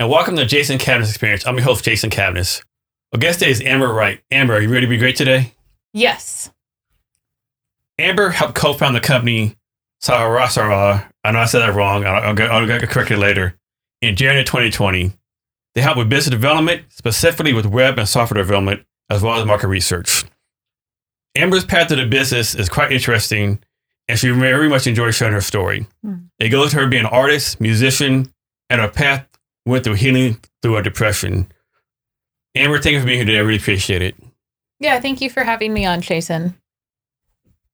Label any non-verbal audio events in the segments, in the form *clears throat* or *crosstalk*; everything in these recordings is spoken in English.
and welcome to Jason Cavness Experience. I'm your host, Jason Cavness. Our guest today is Amber Wright. Amber, are you ready to be great today? Yes. Amber helped co-found the company Sarasara. I know I said that wrong. I'll, I'll, get, I'll get it corrected later. In January 2020, they help with business development, specifically with web and software development, as well as market research. Amber's path to the business is quite interesting, and she very much enjoys sharing her story. Hmm. It goes to her being an artist, musician, and her path went through healing through her depression. Amber, thank you for being here today. I really appreciate it. Yeah, thank you for having me on, Jason.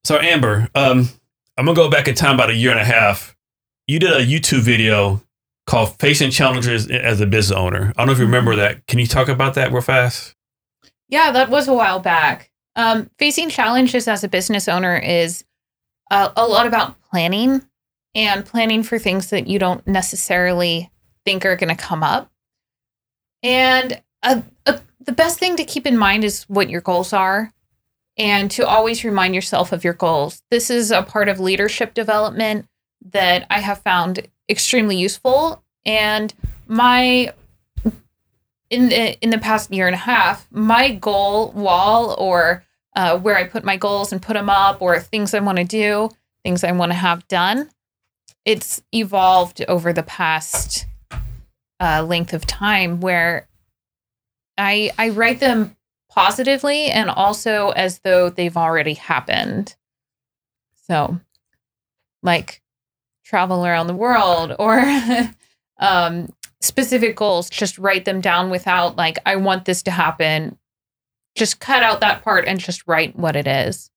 So Amber, um, I'm gonna go back in time about a year and a half. You did a YouTube video called "Facing Challenges as a Business Owner." I don't know if you remember that. Can you talk about that real fast? Yeah, that was a while back. Um, facing challenges as a business owner is uh, a lot about planning and planning for things that you don't necessarily think are going to come up. And uh, uh, the best thing to keep in mind is what your goals are and to always remind yourself of your goals. This is a part of leadership development that I have found extremely useful. And my in the in the past year and a half, my goal wall or uh, where I put my goals and put them up, or things I want to do, things I want to have done, it's evolved over the past uh, length of time where I I write them positively and also as though they've already happened. So, like travel around the world or *laughs* um, specific goals, just write them down without like, I want this to happen. Just cut out that part and just write what it is.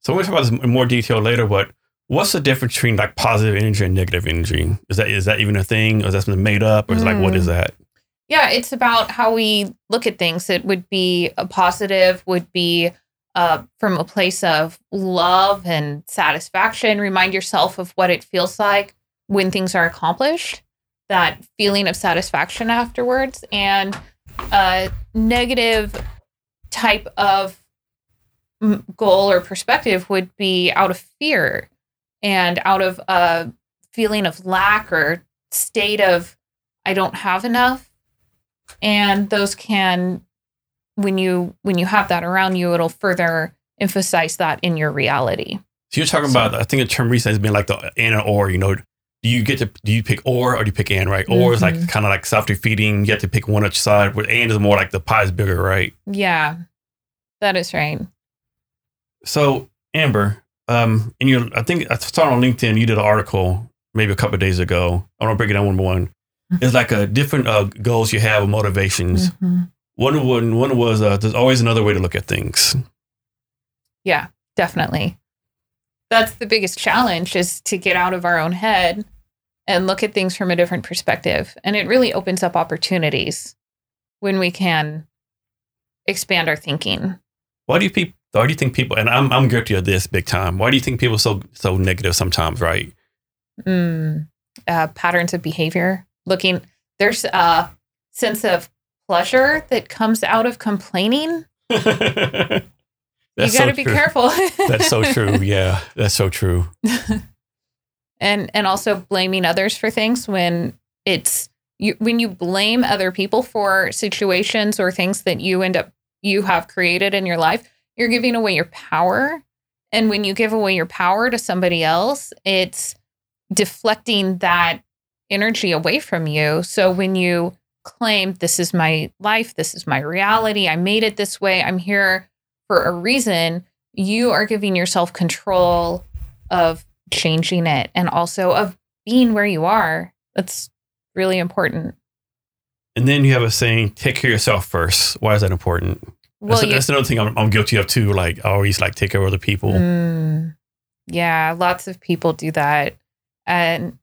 So we'll talk about this in more detail later. But what's the difference between like positive energy and negative energy? Is that is that even a thing, or is that something made up, or is it like what is that? Yeah, it's about how we look at things. It would be a positive, would be uh, from a place of love and satisfaction. Remind yourself of what it feels like when things are accomplished, that feeling of satisfaction afterwards. And a negative type of mm, goal or perspective would be out of fear and out of a feeling of lack or state of, I don't have enough and those can when you when you have that around you it'll further emphasize that in your reality So you're talking about I think the term recently has been like the and or. You know, do you get to do you pick or or do you pick and right? Or is like Mhm. kind of like self defeating. You have to pick one each side. Where and is more like the pie is bigger, right? yeah that is right So Amber, um, and you, I think I saw on LinkedIn you did an article maybe a couple of days ago. I want to break it down one by one. It's like a different uh, goals you have, motivations. Mhm. One one one was uh, there's always another way to look at things. yeah definitely that's the biggest challenge is to get out of our own head and look at things from a different perspective and it really opens up opportunities when we can expand our thinking Why do you Why do you think people? And I'm I'm guilty of this big time. Why do you think people are so so negative sometimes? Right? mm, uh, patterns of behavior. Looking, there's a sense of pleasure that comes out of complaining. *laughs* You got to be true. careful. That's so true. *laughs* Yeah, that's so true. *laughs* and and also blaming others for things when it's you when you blame other people for situations or things that you end up you have created in your life, you're giving away your power. And when you give away your power to somebody else, it's deflecting that energy away from you. So when you claim this is my life, this is my reality, I made it this way, I'm here for a reason, you are giving yourself control of changing it and also of being where you are. That's really important. And then you have a saying, "Take care of yourself first. Why is that important? Well, that's, you, that's another thing I'm, I'm guilty of too. Like I always like take care of other people. Mm, yeah, lots of people do that. And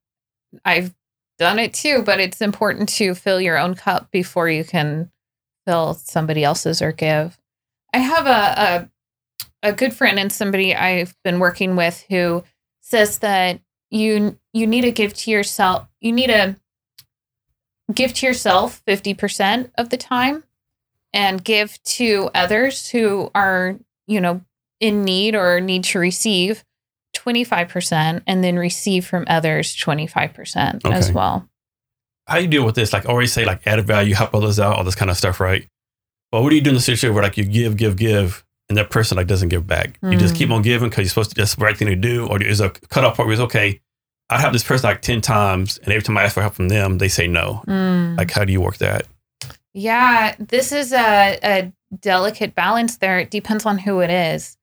I've done it too, but it's important to fill your own cup before you can fill somebody else's or give. I have a a, a good friend and somebody I've been working with who says that you you need to give to yourself you need to give to yourself 50% of the time and give to others who are, you know, in need or need to receive 25% and then receive from others 25% as well. How do you deal with this? Like always say like added value, help others out, all this kind of stuff, right? But what do you do in the situation where like you give, give, give, and that person like doesn't give back? You just Mm. keep on giving because you're supposed to. That's the right thing to do, or is a cutoff point where it's okay. I have this person like ten times, and every time I ask for help from them, they say no. Mm. Like, how do you work that? Yeah, this is a, a delicate balance there. It depends on who it is.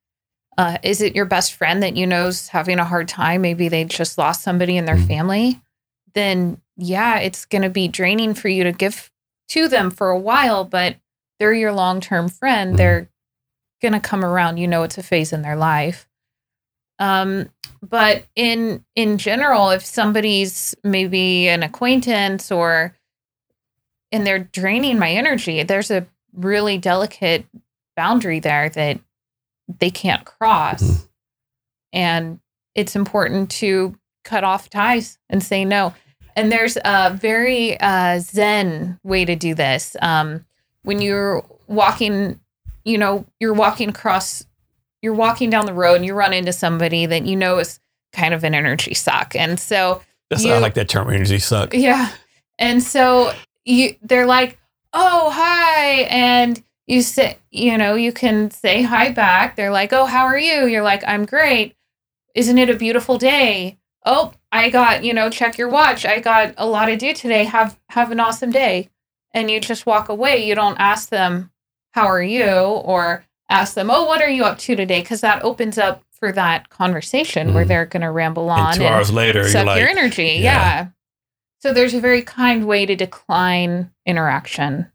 Uh, is it your best friend that you know's having a hard time? Maybe they just lost somebody in their Mhm. family. Then, yeah, it's going to be draining for you to give to them for a while, but they're your long term friend. Mhm. They're going to come around. You know, it's a phase in their life. Um, but in in general, if somebody's maybe an acquaintance or and they're draining my energy. There's a really delicate boundary there that they can't cross. Mhm. And it's important to cut off ties and say no. And there's a very uh, zen way to do this. Um, when you're walking, you know, you're walking across, you're walking down the road and you run into somebody that you know is kind of an energy suck. And so That's You- I like that term. Energy suck. yeah. And so you they're like, "Oh, hi." And you say, you know, you can say hi back. They're like, "Oh, how are you?" You're like, "I'm great." Isn't it a beautiful day? Oh, I got, you know, check your watch. I got a lot to do today. Have have an awesome day. And you just walk away. You don't ask them, "How are you?" or ask them, "Oh, what are you up to today?" cuz that opens up for that conversation where Mhm. they're going to ramble on And two and- hours later, you're suck like, your energy. yeah. Yeah. So there's a very kind way to decline interaction.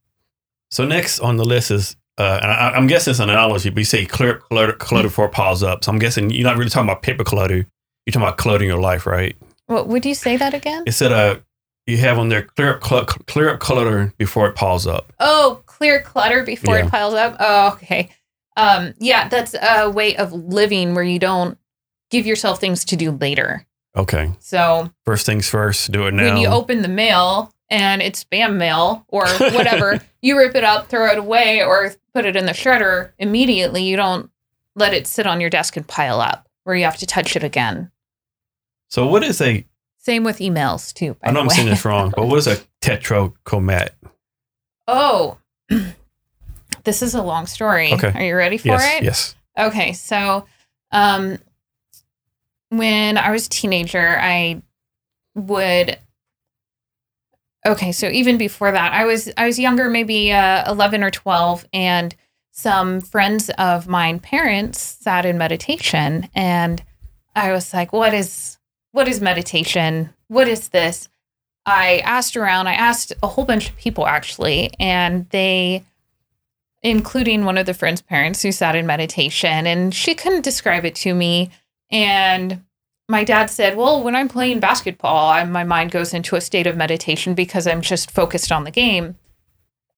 So next on the list is, uh, and I, I'm guessing it's an analogy, but you say clear clutter, clutter before it piles up. So I'm guessing you're not really talking about paper clutter. You're talking about cluttering your life, right? What would you say that again? It said, uh, you have on there clear up, cl- clear up clutter before it piles up. Oh, clear clutter before Yeah. it piles up. Oh, okay. Um, yeah, that's a way of living where you don't give yourself things to do later. Okay. So First things first, do it now. when you open the mail and it's spam mail or whatever, *laughs* you rip it up, throw it away, or put it in the shredder immediately. You don't let it sit on your desk and pile up where you have to touch it again. so what is a, Same with emails too. By I know the I'm saying this wrong, but what is a *laughs* tetrachomat? Oh, *clears throat* this is a long story. Okay. Are you ready for Yes, it? yes. Okay, so um when I was a teenager, I would Okay, so even before that, I was I was younger, maybe uh, 11 or 12 and some friends of mine parents sat in meditation and I was like, what is what is meditation? What is this? I asked around, I asked a whole bunch of people actually, and they including one of the friend's parents who sat in meditation and she couldn't describe it to me and my dad said well when i'm playing basketball I, my mind goes into a state of meditation because i'm just focused on the game.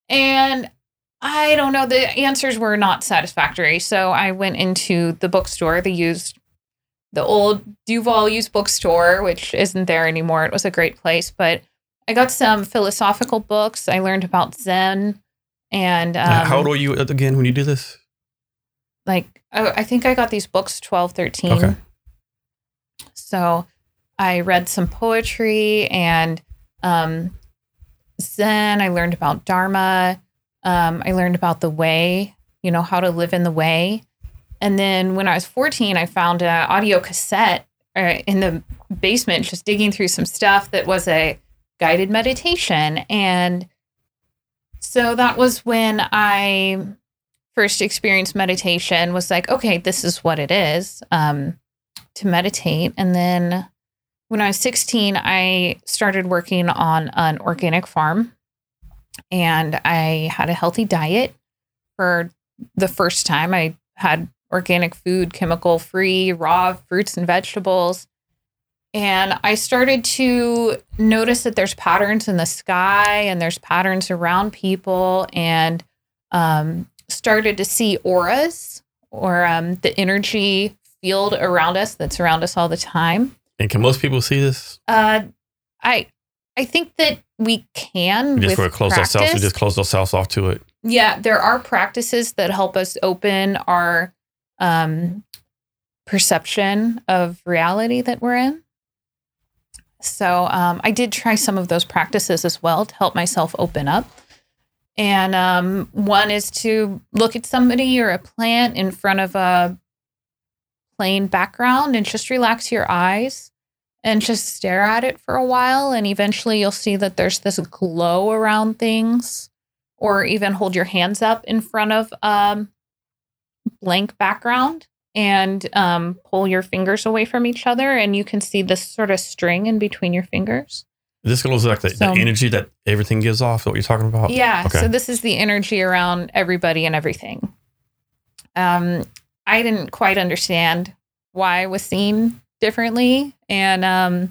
And i don't know the answers were not satisfactory. So i went into the bookstore the used the old duval used bookstore which isn't there anymore. It was a great place but i got some philosophical books. I learned about zen and um, How old were you again when you did this? Like I, I think I got these books 12, 13. Okay. So I read some poetry and um, Zen. I learned about Dharma. Um, I learned about the way, you know, how to live in the way. And then when I was 14, I found an audio cassette uh, in the basement, just digging through some stuff that was a guided meditation. And so that was when I first experienced meditation was like, okay, this is what it is um, to meditate. And then when I was 16, I started working on an organic farm and I had a healthy diet for the first time. I had organic food, chemical free, raw fruits and vegetables. and I started to notice that there's patterns in the sky and there's patterns around people, and um, started to see auras or um, the energy field around us that's around us all the time. And can most people see this? Uh, I I think that we can We just with sort of close ourselves. We just close ourselves off to it. Yeah, there are practices that help us open our um, perception of reality that we're in. So um, I did try some of those practices as well to help myself open up. And um, one is to look at somebody or a plant in front of a plain background and just relax your eyes and just stare at it for a while. And eventually you'll see that there's this glow around things or even hold your hands up in front of um blank background and um, pull your fingers away from each other and you can see this sort of string in between your fingers This goes like the, So- the energy that everything gives off. What you're talking about? yeah Okay. so this is the energy around everybody and everything um i didn't quite understand why i was seen differently and um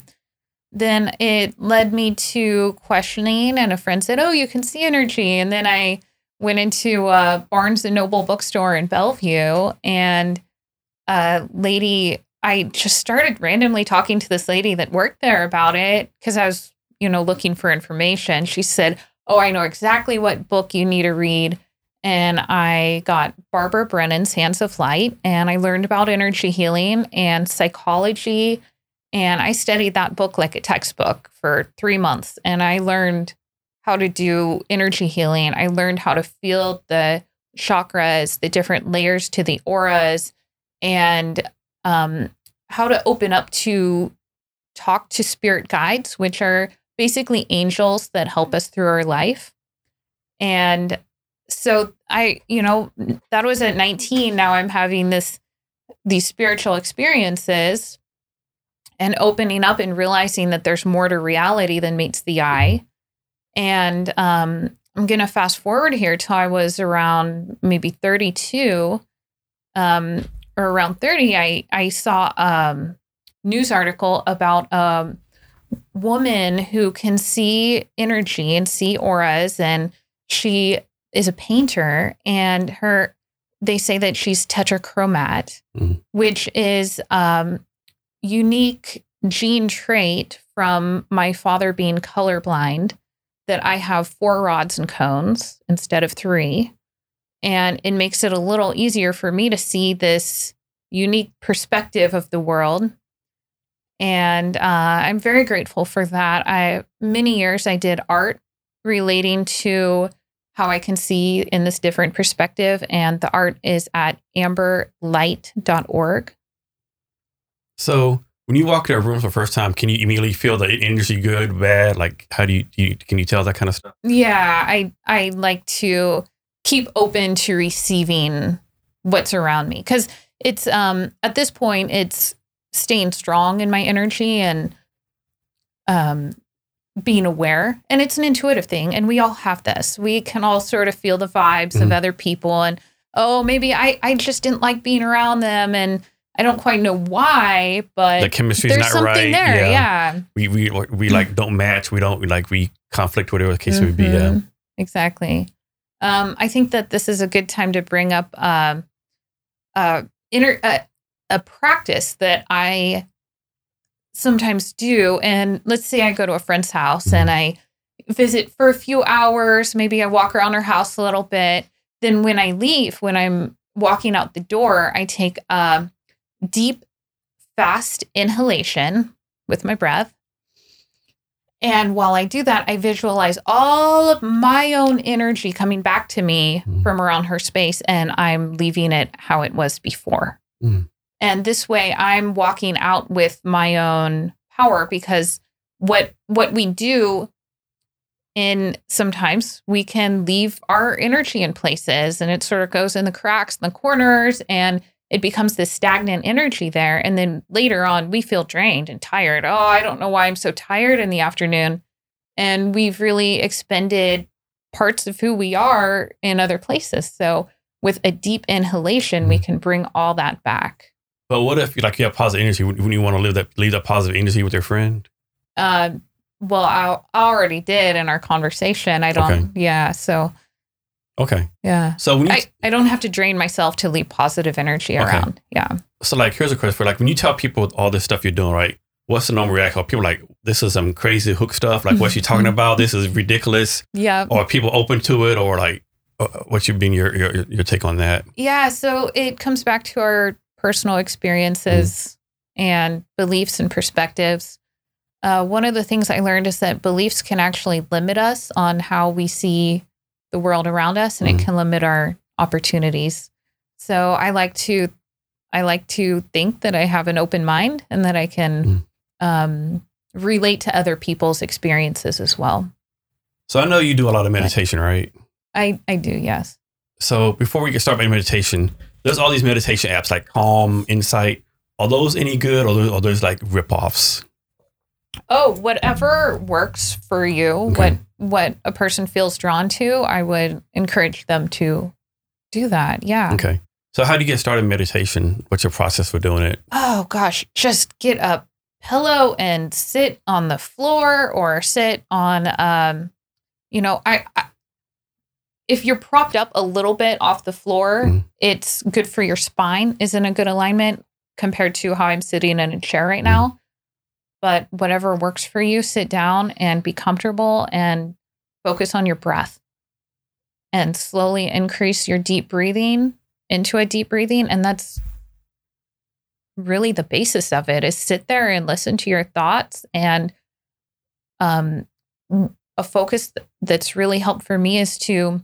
then it led me to questioning and a friend said oh you can see energy and then i went into uh, barnes and noble bookstore in bellevue and a lady i just started randomly talking to this lady that worked there about it because i was you know looking for information she said oh i know exactly what book you need to read and i got barbara brennan's hands of light and i learned about energy healing and psychology and I studied that book like a textbook for three months. And I learned how to do energy healing. I learned how to feel the chakras, the different layers to the auras, and um, how to open up to talk to spirit guides, which are basically angels that help us through our life. And so I, you know, that was at 19. Now I'm having this these spiritual experiences and opening up and realizing that there's more to reality than meets the eye. And um, I'm going to fast forward here till I was around maybe 32 um, or around 30. I, I saw a um, news article about a woman who can see energy and see auras, and she is a painter, and her they say that she's tetrachromat, Mhm. which is um, unique gene trait from my father being colorblind that I have four rods and cones instead of three. And it makes it a little easier for me to see this unique perspective of the world. And uh, I'm very grateful for that. I many years I did art relating to how I can see in this different perspective, and the art is at amberlight.org. So when you walk into a room for the first time, can you immediately feel the energy good, bad? Like how do you, do you can you tell that kind of stuff? Yeah, I I like to keep open to receiving what's around me because it's um at this point it's staying strong in my energy and um being aware and it's an intuitive thing and we all have this we can all sort of feel the vibes of Mhm. other people and oh maybe i i just didn't like being around them and i don't quite know why but The chemistry's there's not something right. there yeah, We we we like don't match. We don't we like we conflict whatever the case would be. Yeah. Exactly. Um, I think that this is a good time to bring up um, uh, inter- uh, a practice that I sometimes do. And let's say I go to a friend's house and I visit for a few hours. Maybe I walk around her house a little bit. Then when I leave, when I'm walking out the door, I take a deep, fast inhalation with my breath. And while I do that, I visualize all of my own energy coming back to me Mhm. from around her space, and I'm leaving it how it was before. Mhm. And this way, I'm walking out with my own power because what what we do in sometimes we can leave our energy in places and it sort of goes in the cracks and the corners and it becomes this stagnant energy there. And then later on we feel drained and tired. Oh i don't know why i'm so tired in the afternoon. And we've really expended parts of who we are in other places. So with a deep inhalation we can bring all that back But what if like you have positive energy when when you want to live that leave that positive energy with your friend? Uh, well, I, already did in our conversation. I don't. Okay. Yeah. So Okay. yeah, So when you I, I don't have to drain myself to leave positive energy Okay. around. Yeah. so like here's a question for like when you tell people all this stuff you're doing, right? What's the normal reaction? Are people like this is some crazy hook stuff? Like what's she talking *laughs* about? This is ridiculous. Yeah. Or are people open to it? Or like uh, what's your being your, your your take on that? Yeah, so it comes back to our personal experiences and beliefs and perspectives. Uh, one of the things I learned is that beliefs can actually limit us on how we see the world around us, and Mhm. it can limit our opportunities. So I like to, I like to think that I have an open mind and that I can um, relate to other people's experiences as well. So I know you do a lot of meditation, right? I I do, yes. So before we get started with meditation, there's all these meditation apps like Calm, Insight. Are those any good, or those, are those like ripoffs? Oh, whatever works for you, Okay. what what a person feels drawn to, I would encourage them to do that. Yeah. Okay. So how do you get started in meditation? What's your process for doing it? Oh gosh, just get a pillow and sit on the floor or sit on um you know, I, I if you're propped up a little bit off the floor, Mhm. it's good for your spine, is in a good alignment compared to how I'm sitting in a chair right now. But whatever works for you, sit down and be comfortable and focus on your breath. And slowly increase your deep breathing into a deep breathing. And that's really the basis of it is sit there and listen to your thoughts and um a focus that's really helped for me is to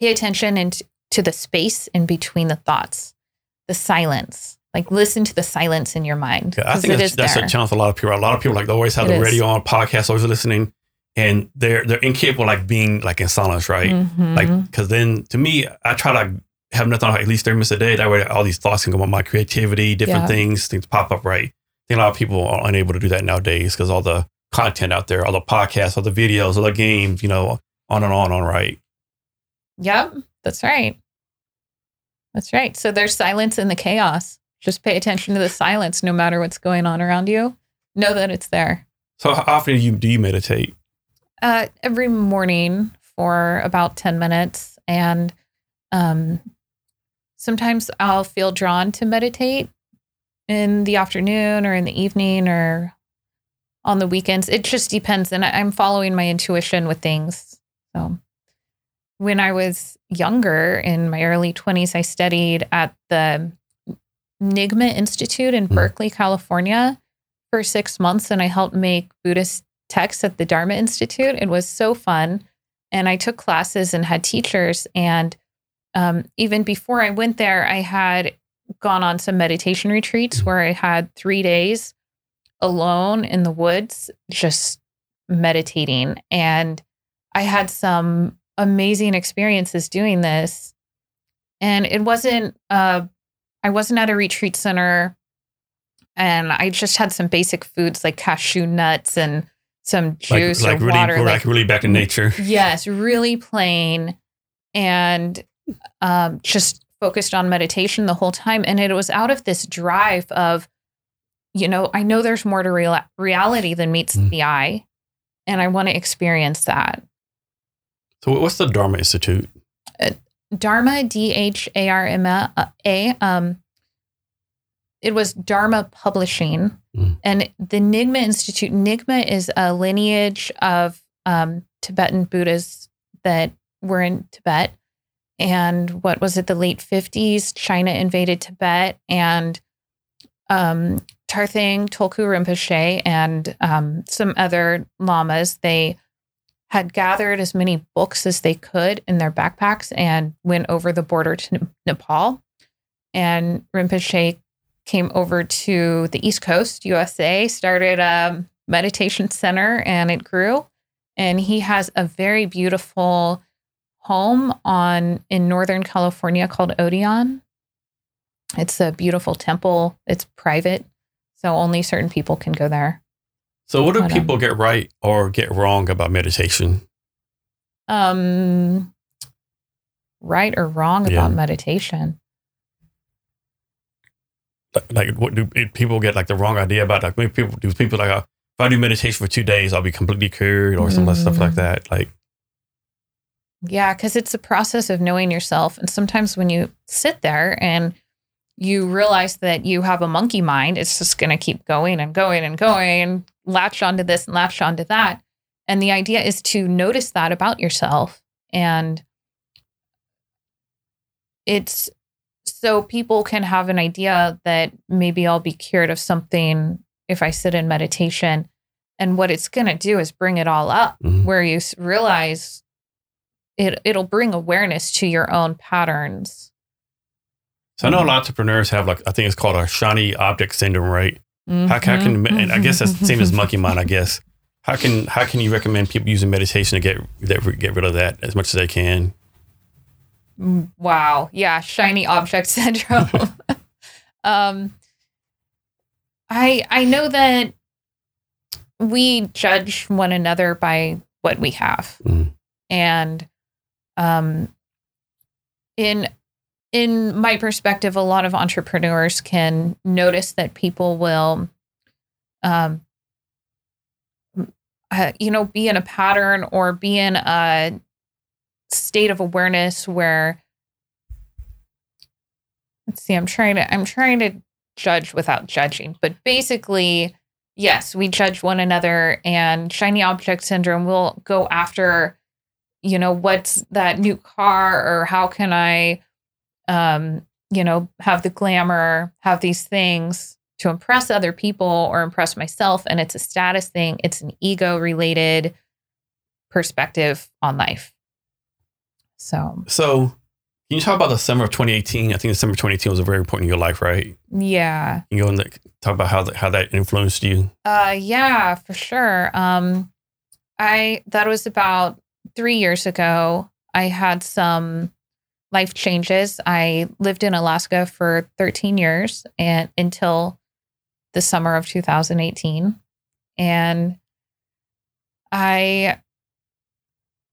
pay attention and to the space in between the thoughts the silence like listen to the silence in your mind Yeah, I think it that's, is that's there. a challenge for a lot of people. A lot of people like they always have It the is. radio on, podcast, always listening, and they're they're incapable of, like being like in silence, right? Mhm. Like because then to me, I try to have nothing on at least thirty minutes a day. That way, all these thoughts can go on my creativity, different Yeah. things, things pop up. Right? I think a lot of people are unable to do that nowadays because all the content out there, all the podcasts, all the videos, all the games, you know, on and on, and on. Right? Yep, that's right. That's right. So there's silence in the chaos. Just pay attention to the silence no matter what's going on around you. Know that it's there. So how often do you do you meditate? Uh, every morning for about 10 minutes. And um, sometimes I'll feel drawn to meditate in the afternoon or in the evening or on the weekends. It just depends. And I'm following my intuition with things. So when I was younger in my early 20s, I studied at the Nyingma Institute in Mm. Berkeley, California for six months, and I helped make Buddhist texts at the Dharma Institute. It was so fun. And I took classes and had teachers. And um, even before I went there, I had gone on some meditation retreats where I had three days alone in the woods, just meditating. And I had some amazing experiences doing this. And it wasn't, uh, I wasn't at a retreat center. And I just had some basic foods like cashew nuts and some juice like like or really, water. like, like- really back in nature. *laughs* Yes, really plain and um, just focused on meditation the whole time. And it was out of this drive of, you know, I know there's more to real- reality than meets Mm. the eye. And I want to experience that. So what's the Dharma Institute? Dharma, D H A R M A. Um, it was Dharma Publishing, Mm. and the Nyingma Institute. Nyingma is a lineage of um, Tibetan Buddhists that were in Tibet. And what was it? The late fifties, China invaded Tibet, and um, Tarthang Tulku Rinpoche and um, some other lamas. They had gathered as many books as they could in their backpacks and went over the border to Nepal. And Rinpoche came over to the East Coast, USA, started a meditation center, and it grew. And he has a very beautiful home on in Northern California called Odiyan. It's a beautiful temple. It's private, so only certain people can go there. So what do Hold on. people get right or get wrong about meditation? um right or wrong Yeah. about meditation like what do people get like the wrong idea about like maybe people do people like uh, if I do meditation for two days I'll be completely cured or some stuff like Mm. that like Yeah, because it's a process of knowing yourself. And sometimes when you sit there and you realize that you have a monkey mind, it's just going to keep going and going and going and latch onto this and latch onto that. And the idea is to notice that about yourself. And it's so people can have an idea that maybe I'll be cured of something if I sit in meditation. And what it's going to do is bring it all up Mhm. where you realize it it'll bring awareness to your own patterns. so I know a lot of entrepreneurs have like I think it's called a shiny object syndrome right how, how Mm-hmm. can and I guess that's the same as monkey mind I guess how can how can you recommend people using meditation to get that get rid of that as much as they can Mm, Wow. Yeah, shiny object *laughs* syndrome. *laughs* um I I know that we judge one another by what we have. Mhm. And um in in my perspective a lot of entrepreneurs can notice that people will um uh, you know be in a pattern or be in a state of awareness where let's see i'm trying to i'm trying to judge without judging but basically yes we judge one another and shiny object syndrome will go after you know what's that new car or how can i um you know have the glamour have these things to impress other people or impress myself. And it's a status thing. It's an ego related perspective on life. So. So can you talk about the summer of 2018 I think the summer of 2018 was a very important in your life right? Yeah. You go and talk about how that, how that influenced you? Uh yeah, for sure. Um I that was about 3 years ago. I had some life changes. I lived in Alaska for 13 years and until the summer of 2018 and I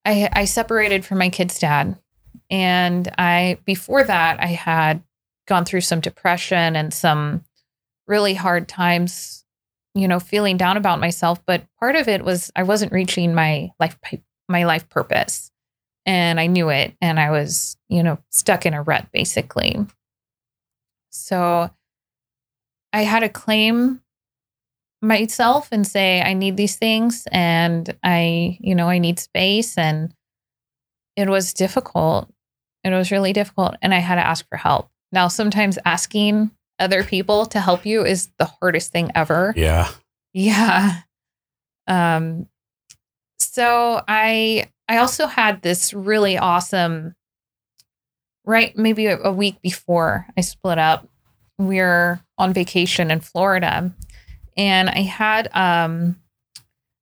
I I separated from my kid's dad. And I before that I had gone through some depression and some really hard times you know feeling down about myself. But part of it was i wasn't reaching my life my life purpose and i knew it and i was you know stuck in a rut basically. So i had to claim myself and say i need these things and i you know i need space and it was difficult. It was really difficult and i had to ask for help. Now sometimes asking other people to help you is the hardest thing ever. Yeah. Yeah. Um so I I also had this really awesome right maybe a, a week before I split up. We are on vacation in Florida and I had um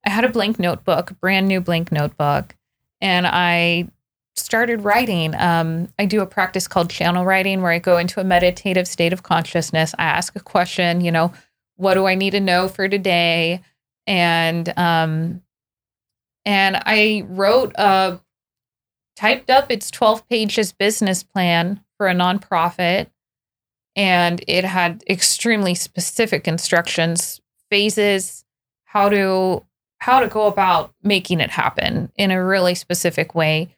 I had a blank notebook, brand new blank notebook, and I started writing. Um, I do a practice called channel writing where I go into a meditative state of consciousness. I ask a question, you know, what do I need to know for today? And um and I wrote a typed up its 12 pages business plan for a nonprofit. And it had extremely specific instructions, phases, how to how to go about making it happen in a really specific way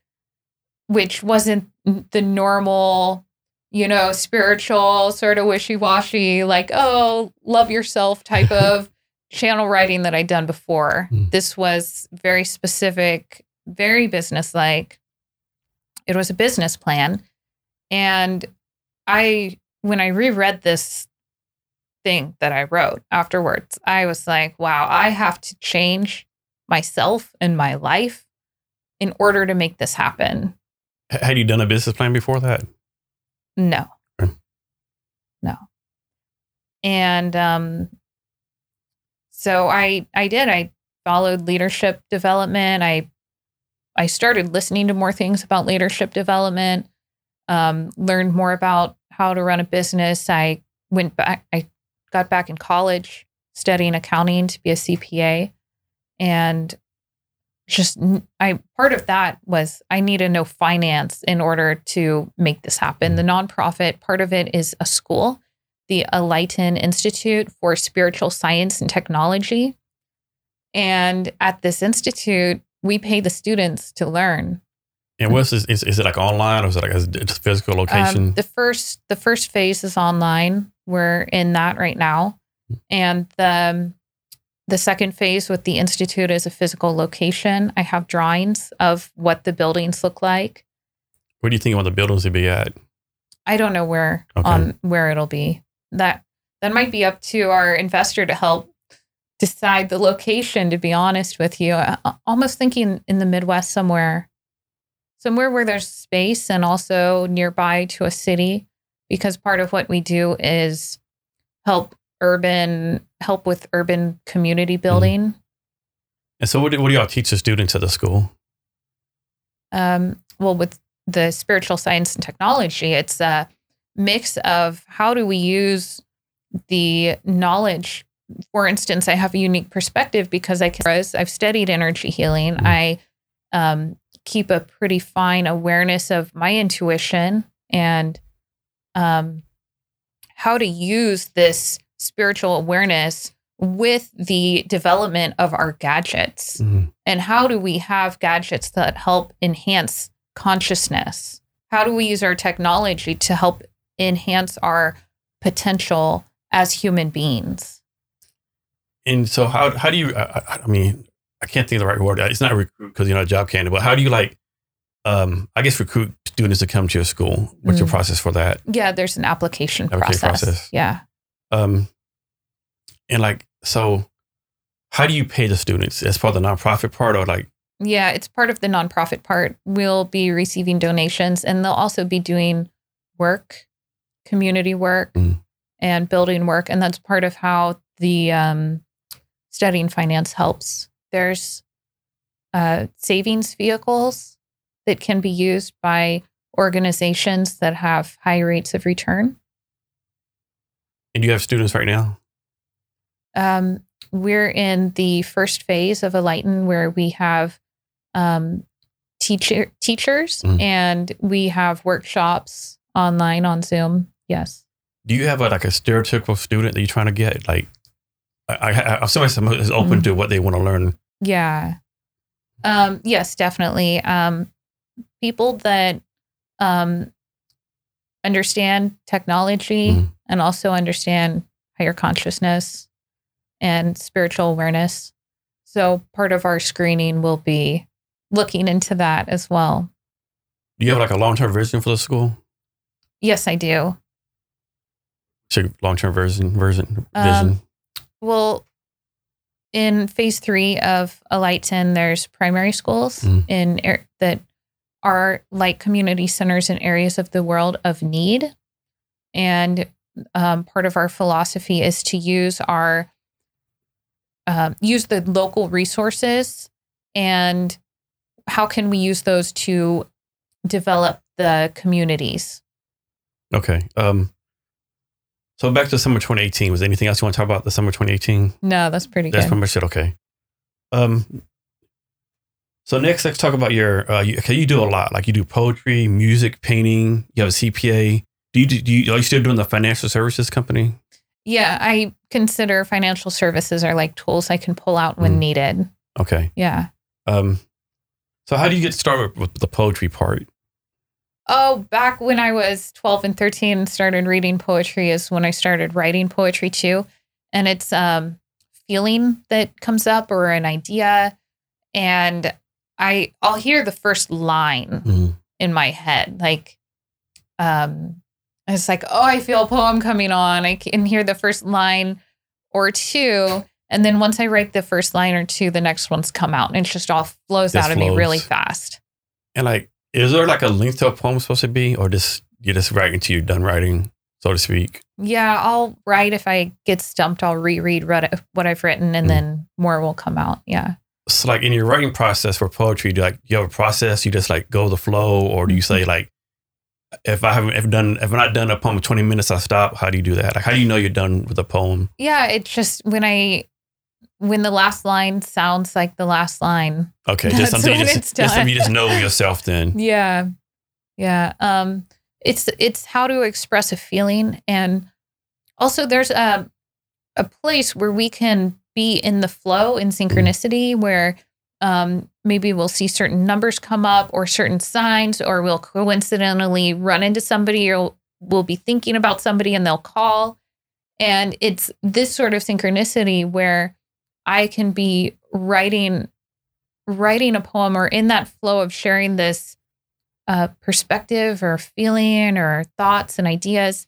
which wasn't the normal you know, spiritual, sort of wishy washy, like, oh, love yourself type *laughs* of channel writing that I'd done before. Mm. This was very specific, very business like. It was a business plan. And I, when I reread this thing that I wrote afterwards, I was like, wow, I have to change myself and my life in order to make this happen. Had you done a business plan before that No. Okay. No. And um so I I did. I followed leadership development. I I started listening to more things about leadership development. Um learned more about how to run a business. I went back I got back in college studying accounting to be a CPA and just I part of that was I need to know finance in order to make this happen. The nonprofit part of it is a school. The Alighten Institute for Spiritual Science and Technology. And at this institute, we pay the students to learn. And what's this? Is, is it like online or is it like a physical location? Um, the first the first phase is online. We're in that right now, and the um, the second phase with the institute is a physical location. I have drawings of what the buildings look like. Where do you think want the buildings to be at? I don't know where Okay. on where it'll be. That that might be up to our investor to help decide the location. To be honest with you, I- I- almost thinking in the Midwest somewhere, somewhere where there's space and also nearby to a city, because part of what we do is help urban help with urban community mm-hmm. building. And so, what do, what do y'all teach the students at the school? um, well, with the spiritual science and technology, it's a mix of how do we use the knowledge. For instance, I have a unique perspective because I can, I've studied energy healing. Mhm. I um, keep a pretty fine awareness of my intuition and um, how to use this spiritual awareness with the development of our gadgets Mhm. and how do we have gadgets that help enhance consciousness how do we use our technology to help enhance our potential as human beings And so, how how do you? I, I- mean, I can't think of the right word. It's not recruit because you're not a job candidate, but how do you like? Um, I guess recruit students to come to your school. What's your Mm. process for that? yeah there's an application, Application process. process. yeah Um, and like, so how do you pay the students? As part of the nonprofit part, or like, yeah it's part of the nonprofit part we'll be receiving donations and they'll also be doing work community work Mm. and building work and that's part of how the um, studying finance helps there's uh, savings vehicles that can be used by organizations that have high rates of return and you have students right now? um, we're in the first phase of Alighten where we have um, teacher teachers Mm. and we have workshops online on Zoom. Yes. Do you have a, like a stereotypical student that you're trying to get? Like, I, I, I somebody is open Mhm. to what they want to learn. Yeah. Um, yes, definitely. Um, people that um, understand technology Mhm. and also understand higher consciousness and spiritual awareness. So part of our screening will be looking into that as well. Do you have like a long term vision for the school? Yes, I do. So long term version, version, Um, vision. Well, in phase three of Alighten, there's primary schools Mm. in ar- that are like community centers in areas of the world of need, and um, part of our philosophy is to use our um, use the local resources and how can we use those to develop the communities. Okay. Um, so back to summer 2018. Was there anything else you want to talk about the summer 2018? No, that's pretty good. That's good. pretty much it. Okay. Um. So next, let's talk about your. Uh, you, okay, you do a lot. Like you do poetry, music, painting. You have a CPA. Do you do? You, are you still doing the financial services company? Yeah, I consider financial services are like tools I can pull out when Mm. needed. Okay. Yeah. Um. So how do you get started with the poetry part? Oh, back when I was 12 and 13 and started reading poetry is when I started writing poetry too. And it's um feeling that comes up or an idea and I I'll hear the first line Mhm. in my head like um it's like oh I feel a poem coming on. I can hear the first line or two and then once I write the first line or two the next ones come out and it just all flows Just out of me really fast. And like, is there like a length to a poem supposed to be, or just you just write until you're done writing, so to speak? Yeah, I'll write if I get stumped. I'll reread what what I've written, and Mm. then more will come out. Yeah. So like in your writing process for poetry, do like you have a process? You just like go the flow, or do you say like, if I haven't if done if I'm not done a poem in 20 minutes, I stop. How do you do that? Like, how do you know you're done with a poem? Yeah, it's just when I when the last line sounds like the last line. Okay, *laughs* just something you just, just something you just know yourself. Then *laughs* Yeah. Yeah. Um it's it's how to express a feeling and also there's a a place where we can be in the flow in synchronicity where um, maybe we'll see certain numbers come up or certain signs or we'll coincidentally run into somebody or we'll be thinking about somebody and they'll call and it's this sort of synchronicity where i can be writing writing a poem or in that flow of sharing this uh, perspective or feeling or thoughts and ideas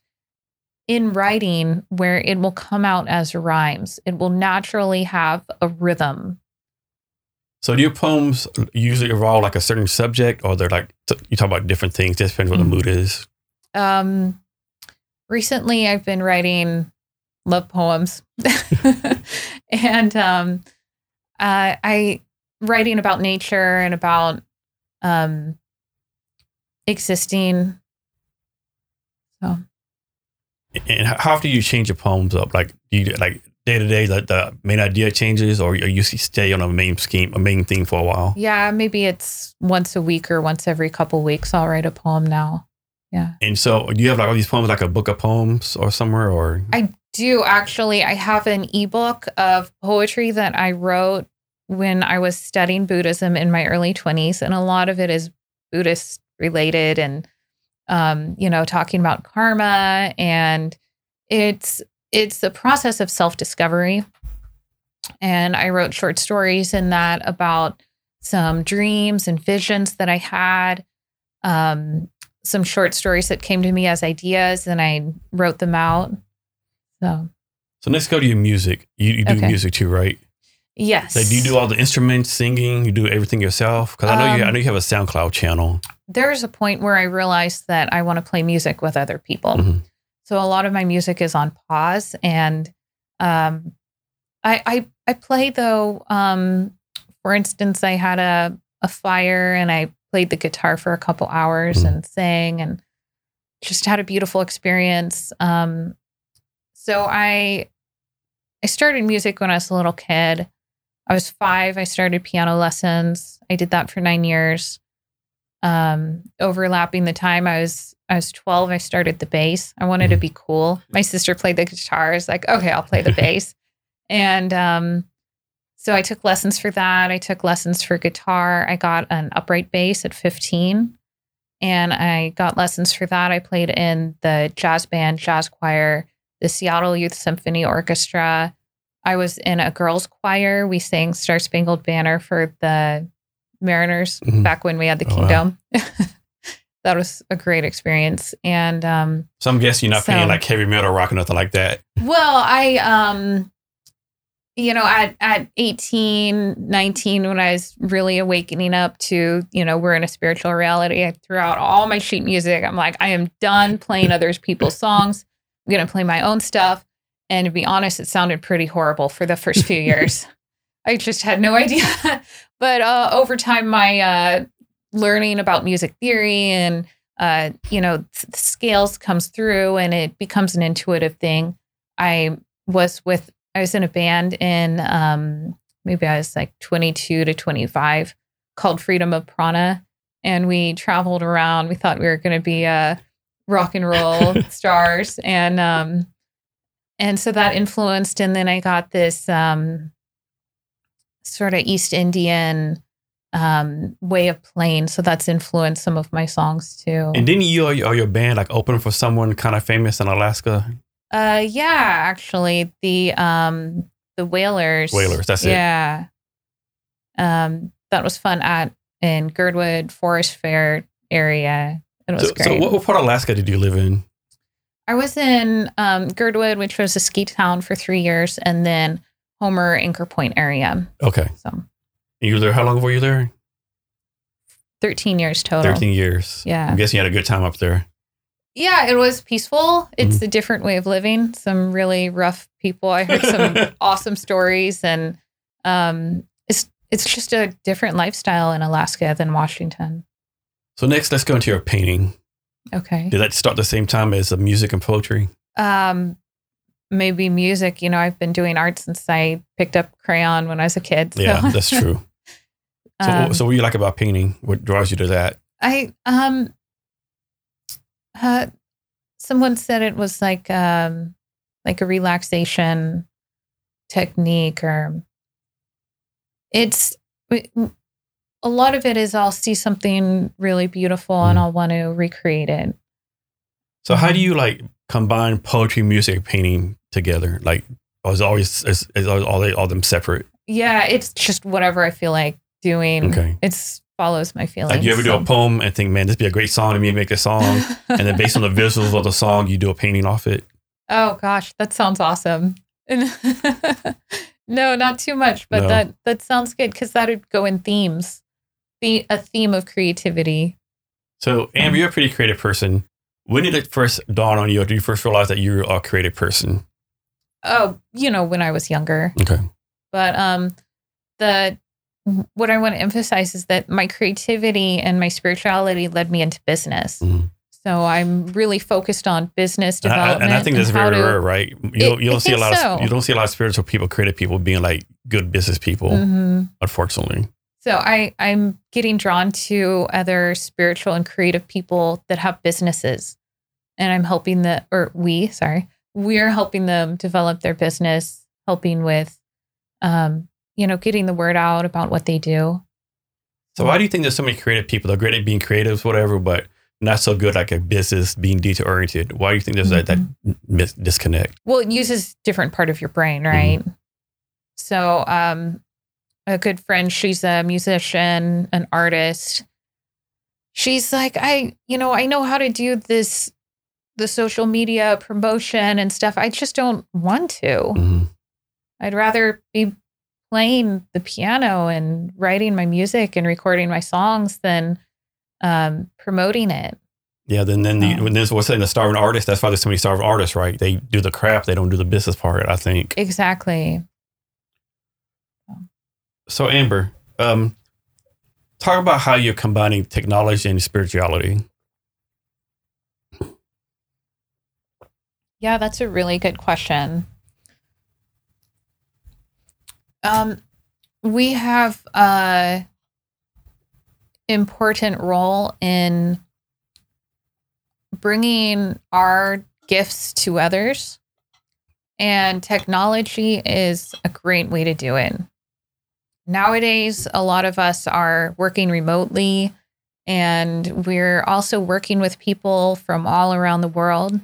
in writing where it will come out as rhymes. It will naturally have a rhythm. So do your poems usually involve like a certain subject, or they're like you talk about different things? Just depends what Mm. the mood is. Um, recently, I've been writing love poems, *laughs* and um, uh, I writing about nature and about um, existing. So And how often do you change your poems up? Like do you like day to day, like the main idea changes, or you stay on a main scheme, a main theme for a while? yeah, maybe it's once a week or once every couple weeks. I'll write a poem now. And so, do you have like all these poems, like a book of poems or somewhere, or I do actually. I have an ebook of poetry that I wrote when I was studying Buddhism in my early 20s. And a lot of it is Buddhist related and, um, you know, talking about karma. And it's, it's the process of self discovery. And I wrote short stories in that about some dreams and visions that I had. Um, some short stories that came to me as ideas and I wrote them out. So, so let's go to your music. You, you do Okay. music too, right? yes. Like, do you do all the instruments, singing? You do everything yourself? Because I know you, I Um, know you have a SoundCloud channel. There's a point where I realized that I want to play music with other people. Mhm. So a lot of my music is on pause and um I I I play though um for instance I had a a fire and I played the guitar for a couple hours Mhm. and sang and just had a beautiful experience. Um so I I started music when I was a little kid. I was 5, I started piano lessons. I did that for 9 years. Um overlapping the time I was I was 12, I started the bass. I wanted to Mhm. be cool. My sister played the guitar. I was like, okay, I'll play the *laughs* bass. And um, so I took lessons for that. I took lessons for guitar. I got an upright bass at 15. And I got lessons for that. I played in the jazz band, jazz choir, the Seattle Youth Symphony Orchestra. I was in a girls' choir. We sang Star Spangled Banner for the Mariners Mhm. back when we had the Oh, wow. Kingdome. *laughs* that was a great experience. And um, So I'm guessing you're not playing So- like heavy metal, rock, or nothing like that. well, I um you know, at at 18, 19 when I was really awakening up to, you know, we're in a spiritual reality, I threw out all my sheet music. I'm like, I am done playing other people's songs. I'm going to play my own stuff. And to be honest, it sounded pretty horrible for the first few years. *laughs* I just had no idea. *laughs* but uh, over time, my uh, learning about music theory and uh, you know s- scales comes through, and it becomes an intuitive thing. I was with I was in a band in um, maybe I was like 22 to 25 called Freedom of Prana, and we traveled around. We thought we were going to be uh, rock and roll *laughs* stars, and um, and so that influenced. And then I got this um, sort of East Indian um, way of playing, so that's influenced some of my songs too. And didn't you or your, or your band like open for someone kind of famous in Alaska? Uh, yeah, actually, the um, the Wailers. Wailers, that's it. Yeah. Um, that was fun at in Girdwood Forest Fair area. It was So, great. so what, part of Alaska did you live in? I was in um, Girdwood, which was a ski town for three years, and then Homer Anchor Point area. Okay. So you were there, how long were you there? thirteen years total. 13 years. Yeah. I'm guessing you had a good time up there. Yeah, it was peaceful. It's Mm-hmm. a different way of living. Some really rough people. I heard some *laughs* awesome stories, and um, it's it's just a different lifestyle in Alaska than Washington. So next, let's go into your painting. Okay. Did that start the same time as the music and poetry? Um, maybe music. You know, I've been doing art since I picked up crayon when I was a kid. so- Yeah, that's true. *laughs* So, Um, so what do you like about painting? What draws you to that? I um uh someone said it was like um like a relaxation technique or it's a lot of it is I'll see something really beautiful and Mhm. I'll want to recreate it. So how do you like combine poetry, music, painting together? Like, or is always is, is all they all them separate? Yeah, it's just whatever I feel like doing. Okay. It's follows my feelings. Like, you ever do a poem and think, man, this be a great song to me, make a song, and then based on the visuals of the song, you do a painting off it. Oh gosh, that sounds awesome. *laughs* no, not too much, but No. that that sounds good because that would go in themes, the a theme of creativity. So, Amber, you're a pretty creative person. When did it first dawn on you, or did you first realize that you're a creative person? Oh, you know, when I was younger. Okay. But um, the what I want to emphasize is that my creativity and my spirituality led me into business. Mhm. So I'm really focused on business And I, development. and I think that's very to- rare, right? You It- don't, you don't see a lot of you don't see a lot of spiritual people, creative people being like good business people. Mhm. Unfortunately, So I I'm getting drawn to other spiritual and creative people that have businesses, and I'm helping the or we sorry we're helping them develop their business, helping with, um, you know, getting the word out about what they do. so why do you think there's so many creative people? They're great at being creatives, whatever, but not so good like a business being detail oriented. Why do you think there's that, that mis- disconnect? Well, it uses different part of your brain, right? So, um, a good friend, she's a musician, an artist. She's like, I, you know, I know how to do this, the social media promotion and stuff. I just don't want to. Mhm. I'd rather be playing the piano and writing my music and recording my songs than um, promoting it. Yeah, then then the, Oh. when there's what's saying the starving artist, that's why there's so many starving artists, right? They do the craft, they don't do the business part. I think. Exactly. So Amber, um, talk about how you're combining technology and spirituality. Yeah, that's a really good question. Um, we have a important role in bringing our gifts to others, and technology is a great way to do it. Nowadays, a lot of us are working remotely, and we're also working with people from all around the world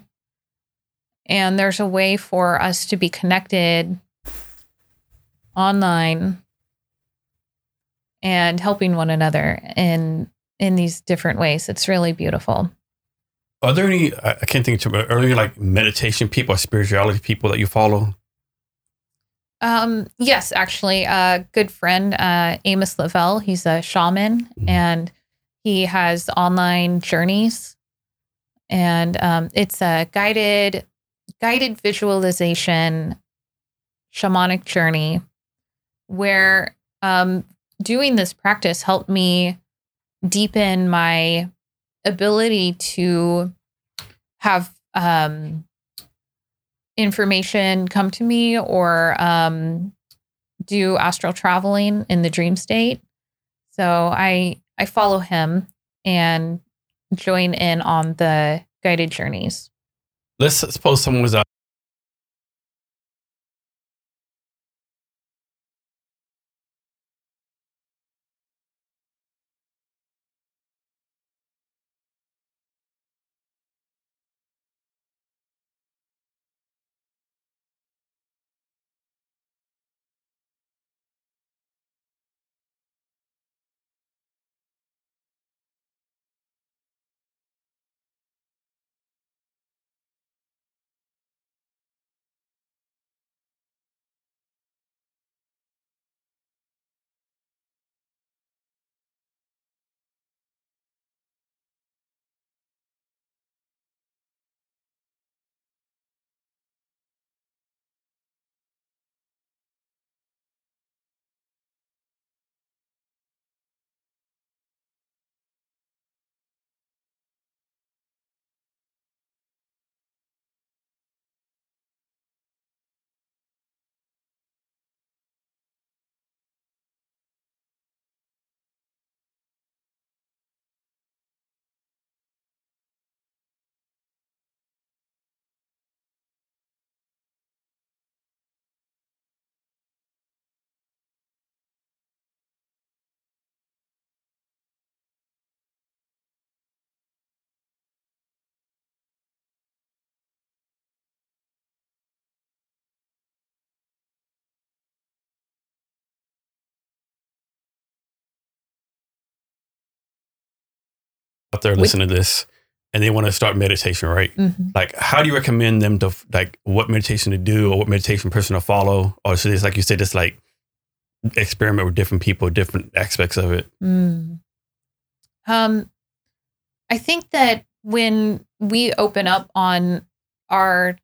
and there's a way for us to be connected online and helping one another in in these different ways it's really beautiful Are there any? I can't think of are there any like meditation people or spirituality people that you follow? um yes actually a good friend uh amos lavelle he's a shaman Mhm. and he has online journeys and um it's a guided guided visualization shamanic journey where um, doing this practice helped me deepen my ability to have um, information come to me or um, do astral traveling in the dream state. So I I follow him and join in on the guided journeys. Let's suppose someone was out out there listening to this and they want to start meditation, right? Mhm. Like, how do you recommend them to like what meditation to do or what meditation person to follow? Or should it's like you said, just like experiment with different people, different aspects of it? Mm. Um, I think that when we open up on our,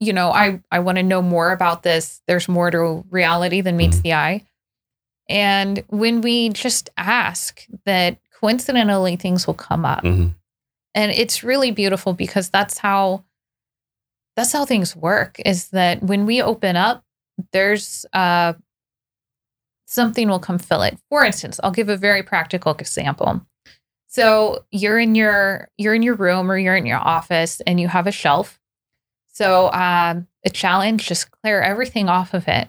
you know, I I want to know more about this. There's more to reality than meets Mhm. the eye, and when we just ask, that coincidentally things will come up, Mhm. and it's really beautiful because that's how that's how things work. Is that when we open up, there's uh something will come fill it. For instance, I'll give a very practical example. So you're in your you're in your room or you're in your office and you have a shelf. So um, a challenge, just clear everything off of it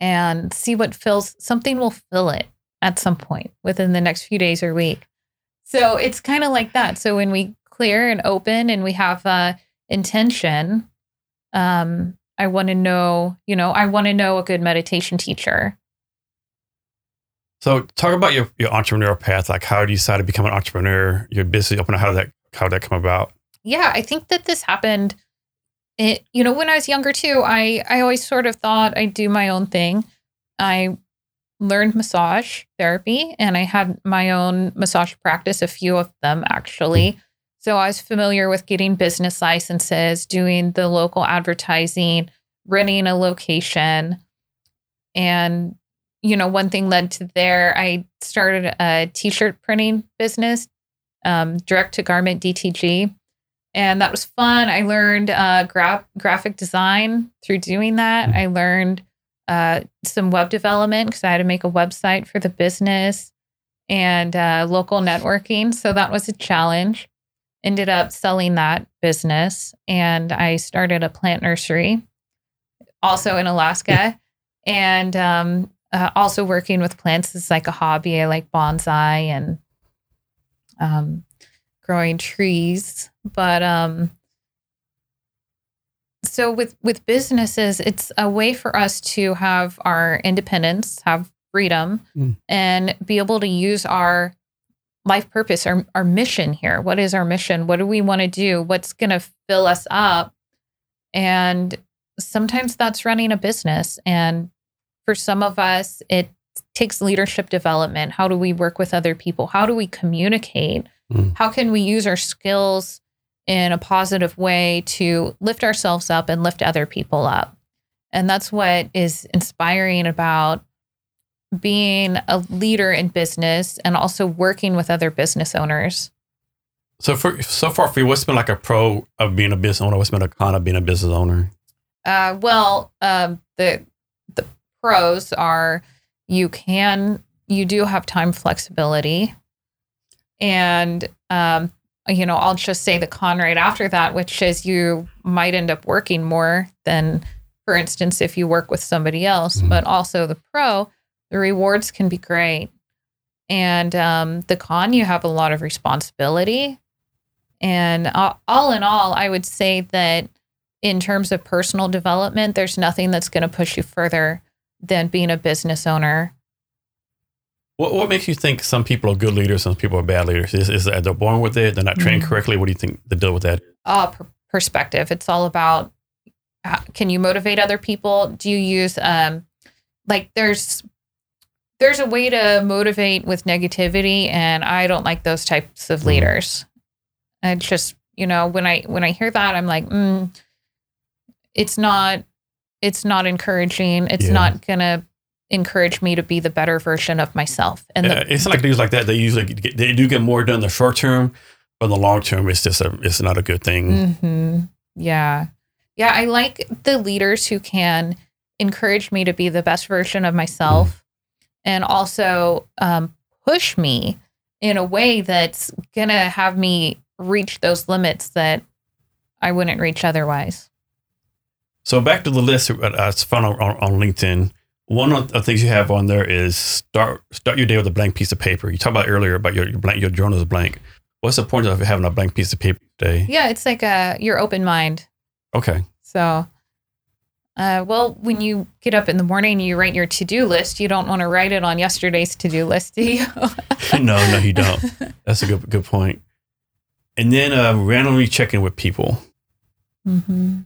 and see what fills something will fill it at some point within the next few days or week. So it's kind of like that. So when we clear and open and we have uh, intention, um, I want to know, you know, I want to know a good meditation teacher. So talk about your, your entrepreneurial path. Like how do you decide to become an entrepreneur? Your business opener, how did that how did that come about? yeah i think that this happened it, you know when i was younger too i i always sort of thought i'd do my own thing i learned massage therapy and i had my own massage practice a few of them actually so i was familiar with getting business licenses doing the local advertising renting a location and you know one thing led to there i started a t-shirt printing business um, direct to garment dtg and that was fun. I learned uh, gra- graphic design through doing that. I learned uh, some web development because I had to make a website for the business and uh, local networking. So that was a challenge. Ended up selling that business, and I started a plant nursery, also in Alaska, and um, uh, also working with plants is like a hobby. I like bonsai and um, growing trees but um so with with businesses it's a way for us to have our independence have freedom Mm. and be able to use our life purpose our, our mission here. What is our mission? What do we want to do? What's going to fill us up? And sometimes that's running a business. And for some of us it takes leadership development. How do we work with other people? How do we communicate? Mm. how can we use our skills in a positive way to lift ourselves up and lift other people up and that's what is inspiring about being a leader in business and also working with other business owners So for so far for you, what's been like a pro of being a business owner? What's been a con of being a business owner? Uh, well, um, the the pros are you can you do have time flexibility, and um, you know I'll just say the con right after that, which is you might end up working more than, for instance, if you work with somebody else. Mhm. But also the pro, the rewards can be great, and um, the con you have a lot of responsibility, and all, all in all, I would say that in terms of personal development, there's nothing that's going to push you further than being a business owner. What what makes you think some people are good leaders, some people are bad leaders? Is, is that they're born with it? They're not trained Mm. correctly? What do you think the deal with that? Uh, per- perspective. It's all about uh, can you motivate other people? Do you use um, like there's there's a way to motivate with negativity, and I don't like those types of Mm. leaders. It's just you know when I when I hear that, I'm like, mm, it's not it's not encouraging. It's Yeah. not gonna encourage me to be the better version of myself. And Yeah, the, it's like leaders like that. They usually get, they do get more done in the short term, but in the long term, it's just a it's not a good thing. hmm Yeah. Yeah. I like the leaders who can encourage me to be the best version of myself and also um, push me in a way that's going to have me reach those limits that I wouldn't reach otherwise. So back to the list it's found on, on LinkedIn. One of the things you have on there is start start your day with a blank piece of paper. You talked about earlier about your your, blank, your journal is blank. What's the point of having a blank piece of paper today? Yeah. It's like a, your open mind. Okay. So Uh, well, when you get up in the morning you write your to do list, you don't want to write it on yesterday's to do list, do you? *laughs* no, no, you don't. That's a good good point. And then uh, randomly checking with people. hmm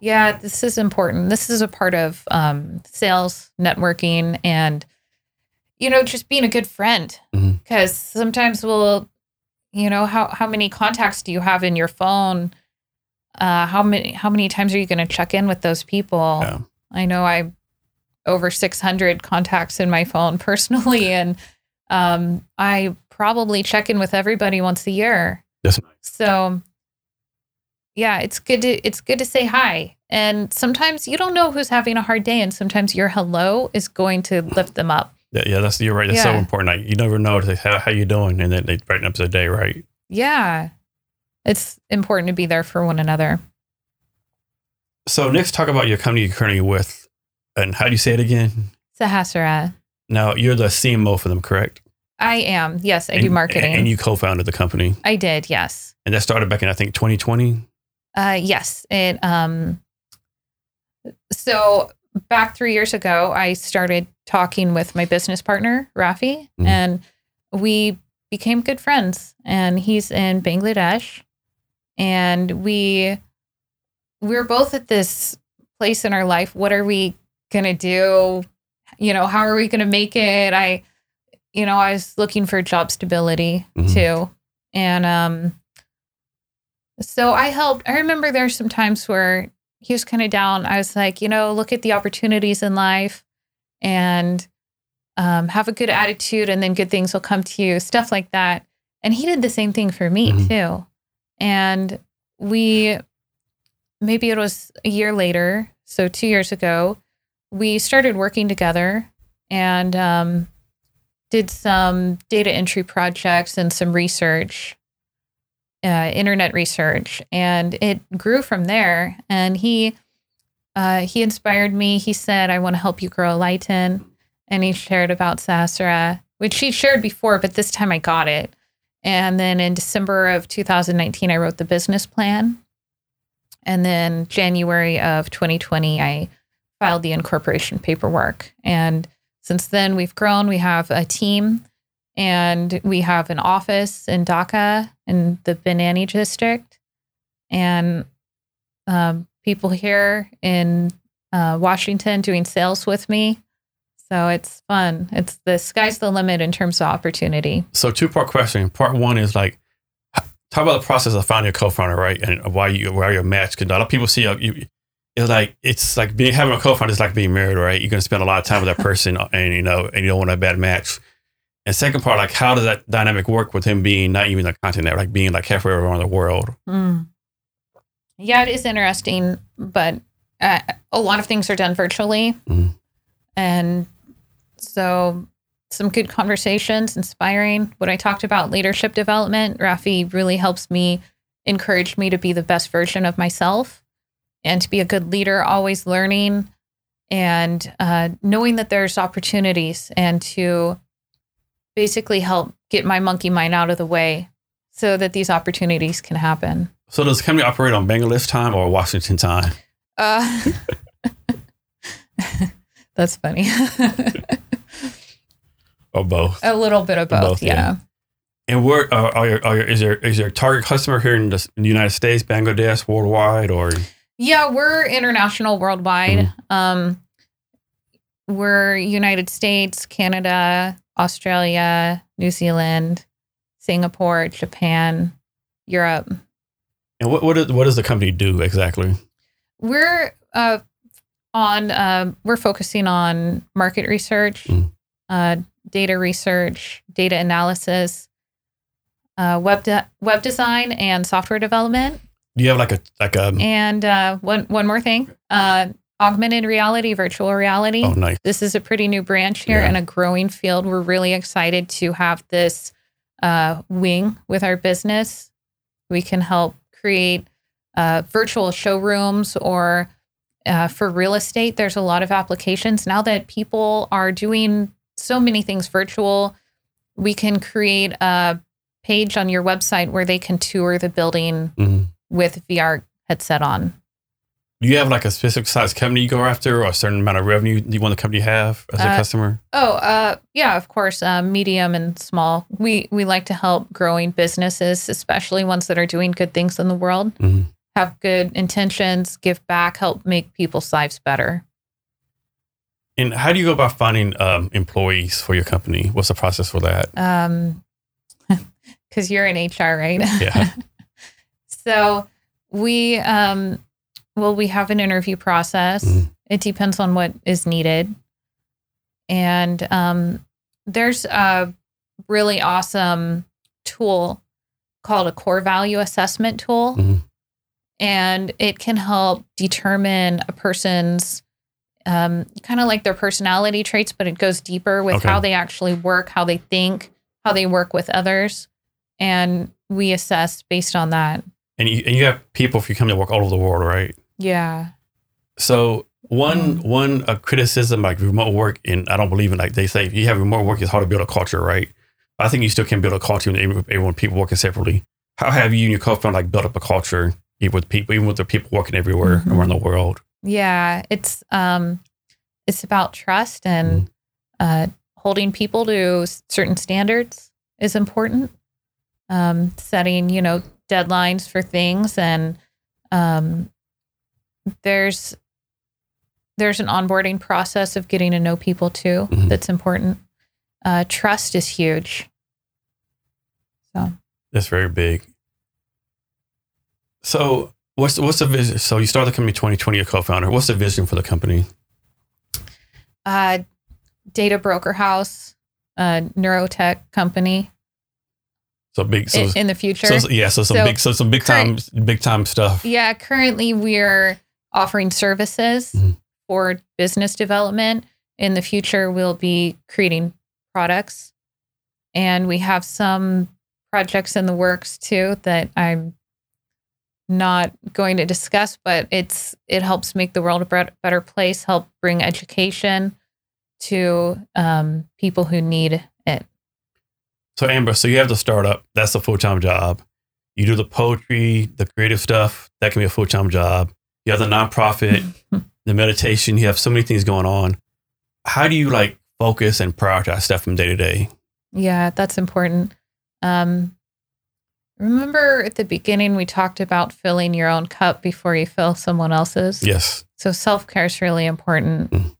Yeah, this is important. This is a part of um, sales, networking, and you know, just being a good friend. Because sometimes we'll, you know, how how many contacts do you have in your phone? Uh, how many how many times are you going to check in with those people? Yeah. I know I over 600 contacts in my phone *laughs* personally, and um, I probably check in with everybody once a year. That's So yeah, it's good to it's good to say hi. And sometimes you don't know who's having a hard day, and sometimes your hello is going to lift them up. yeah, yeah, that's you're right. That's so important. Like you never know how how you doing, and then they brighten up the day, right? Yeah, it's important to be there for one another. So next, talk about your company you're currently with, and how do you say it again? Sahasrara. Now you're the CMO for them, correct? I am. Yes, I do marketing. and you co-founded the company, I did. Yes. and that started back in I think 2020. Uh, yes. It. Um. So back three years ago, I started talking with my business partner Rafi, Mhm. and we became good friends. And he's in Bangladesh, and we we're both at this place in our life. What are we gonna do? You know, how are we gonna make it? I, you know, I was looking for job stability Mhm. too, and um. So I helped. I remember there's some times where he was kind of down. I was like, you know, look at the opportunities in life and um, have a good attitude, and then good things will come to you, stuff like that. And he did the same thing for me Mhm. too. And we, maybe it was a year later, so two years ago, we started working together and um, did some data entry projects and some research uh, internet research, and it grew from there. And he uh, he inspired me. He said, "I want to help you grow Alighten," and he shared about Sahasrara, which he shared before, but this time I got it. And then in December of 2019, I wrote the business plan, and then January of 2020, I filed the incorporation paperwork. And since then, we've grown. We have a team and we have an office in Dhaka in the Banani district, and um, people here in uh, Washington doing sales with me. So it's fun. It's the sky's the limit in terms of opportunity. So two part question. Part one is like talk about the process of finding a co-founder, right? And why you why you're matched. Because a lot of people see uh, you. It's like it's like being having a co-founder is like being married, right? You're gonna spend a lot of time with that *laughs* person, and you know, and you don't want a bad match. And second part, like how does that dynamic work with him being not even a continent, like being like halfway around the world? Mm. Yeah, it is interesting, but uh, a lot of things are done virtually. Mhm. And so some good conversations, inspiring. What I talked about leadership development, Rafi really helps me, encourage me to be the best version of myself and to be a good leader, always learning and uh, knowing that there's opportunities and to basically help get my monkey mind out of the way so that these opportunities can happen. So does the company operate on Bangladesh time or Washington time? Uh, *laughs* that's funny. *laughs* Or both? a little bit of both, Both, yeah. yeah. And where uh, are your, are your, is your is your target customer here in the, in the United States, Bangladesh, worldwide, or Yeah, we're international worldwide. Mm-hmm. Um, we're United States, Canada, Australia, New Zealand, Singapore, Japan, Europe. and what what, is, what does the company do exactly? We're uh, on. Uh, we're focusing on market research, Mm. uh, data research, data analysis, uh, web de- web design, and software development. Do you have like a like a And uh, one one more thing: uh, augmented reality, virtual reality. oh nice This is a pretty new branch here Yeah. and a growing field. We're really excited to have this uh, wing with our business. We can help create uh, virtual showrooms or uh, for real estate. There's a lot of applications now that people are doing so many things virtual. We can create a page on your website where they can tour the building Mhm. with VR headset on. Do you have like a specific size company you go after, or a certain amount of revenue you want the company to have as a Uh, customer? Oh, uh, yeah, of course, uh, medium and small. We we like to help growing businesses, especially ones that are doing good things in the world, Mhm. have good intentions, give back, help make people's lives better. And how do you go about finding um, employees for your company? What's the process for that? Um, *laughs* because you're in HR, right? Yeah. *laughs* so we um, well, we have an interview process. Mhm. It depends on what is needed, and um, there's a really awesome tool called a core value assessment tool. Mhm. And it can help determine a person's um, kind of like their personality traits, but it goes deeper with Okay. how they actually work, how they think, how they work with others. And we assess based on that. And you, and you have people if you come to work all over the world, right? Yeah. So one Mm. one uh, criticism like remote work, and I don't believe in like they say if you have remote work, it's hard to build a culture, right? I think you still can build a culture when everyone, everyone people working separately. How have you and your co-founder like built up a culture even with people, even with the people working everywhere Mhm. around the world? Yeah. It's um it's about trust and uh holding people to certain standards is important. Um setting, you know, deadlines for things and um there's there's an onboarding process of getting to know people too Mhm. that's important. Uh trust is huge. So That's very big. So what's what's the vision? So you started the company 2020, a co-founder. What's the vision for the company? uh, data broker house, uh, neurotech company So big. So, in, in the future. so, yeah. So some So big. So some big time. Big time stuff. yeah, currently we're offering services Mhm. for business development. In the future, we'll be creating products, and we have some projects in the works too that I'm not going to discuss. But it's it helps make the world a better place, help bring education to um, people who need it. So Amber, so you have the startup. That's a full time job. You do the poetry, the creative stuff. That can be a full time job. You have the nonprofit, *laughs* the meditation. You have so many things going on. How do you like focus and prioritize stuff from day to day? Yeah, that's important. Um, remember at the beginning, we talked about filling your own cup before you fill someone else's. Yes. So self care is really important. Mm.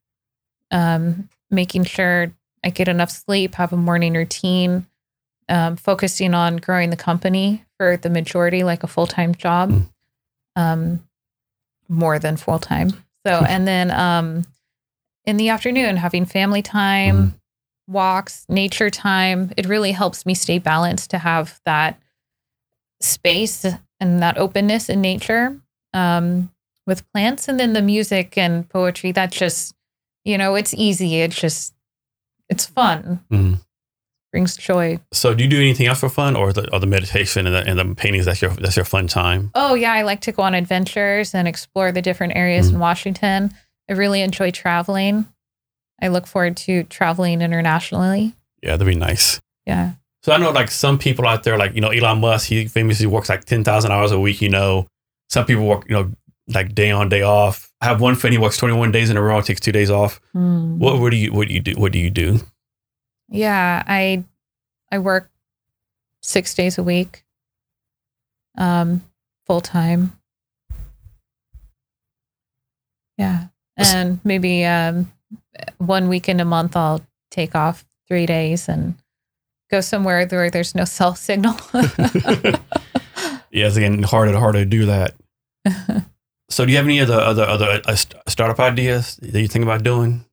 Um, making sure I get enough sleep, have a morning routine, um, focusing on growing the company for the majority, like a full time job, Mm. um, more than full time. So, and then um, in the afternoon, having family time, Mm. walks, nature time. It really helps me stay balanced to have that space and that openness in nature um, with plants. And then the music and poetry, that just, you know, it's easy. It's just, it's fun, Mhm. Brings joy. So do you do anything else for fun, or the, or the meditation and the, and the paintings? That's your that's your fun time. Oh, yeah. I like to go on adventures and explore the different areas Mm. in Washington. I really enjoy traveling. I look forward to traveling internationally. Yeah, that'd be nice. Yeah. So I know like some people out there, like you know Elon Musk, he famously works like ten thousand hours a week. You know, some people work you know like day on day off. I have one friend he works twenty one days in a row, takes two days off. Mm. What what do you what do you do? What do you do? Yeah, I I work six days a week, um, full time. Yeah, and maybe um, one weekend a month I'll take off three days and go somewhere where there's no *laughs* cell signal. Yeah, it's getting harder and harder to do that. *laughs* So do you have any other other other uh, startup ideas that you think about doing?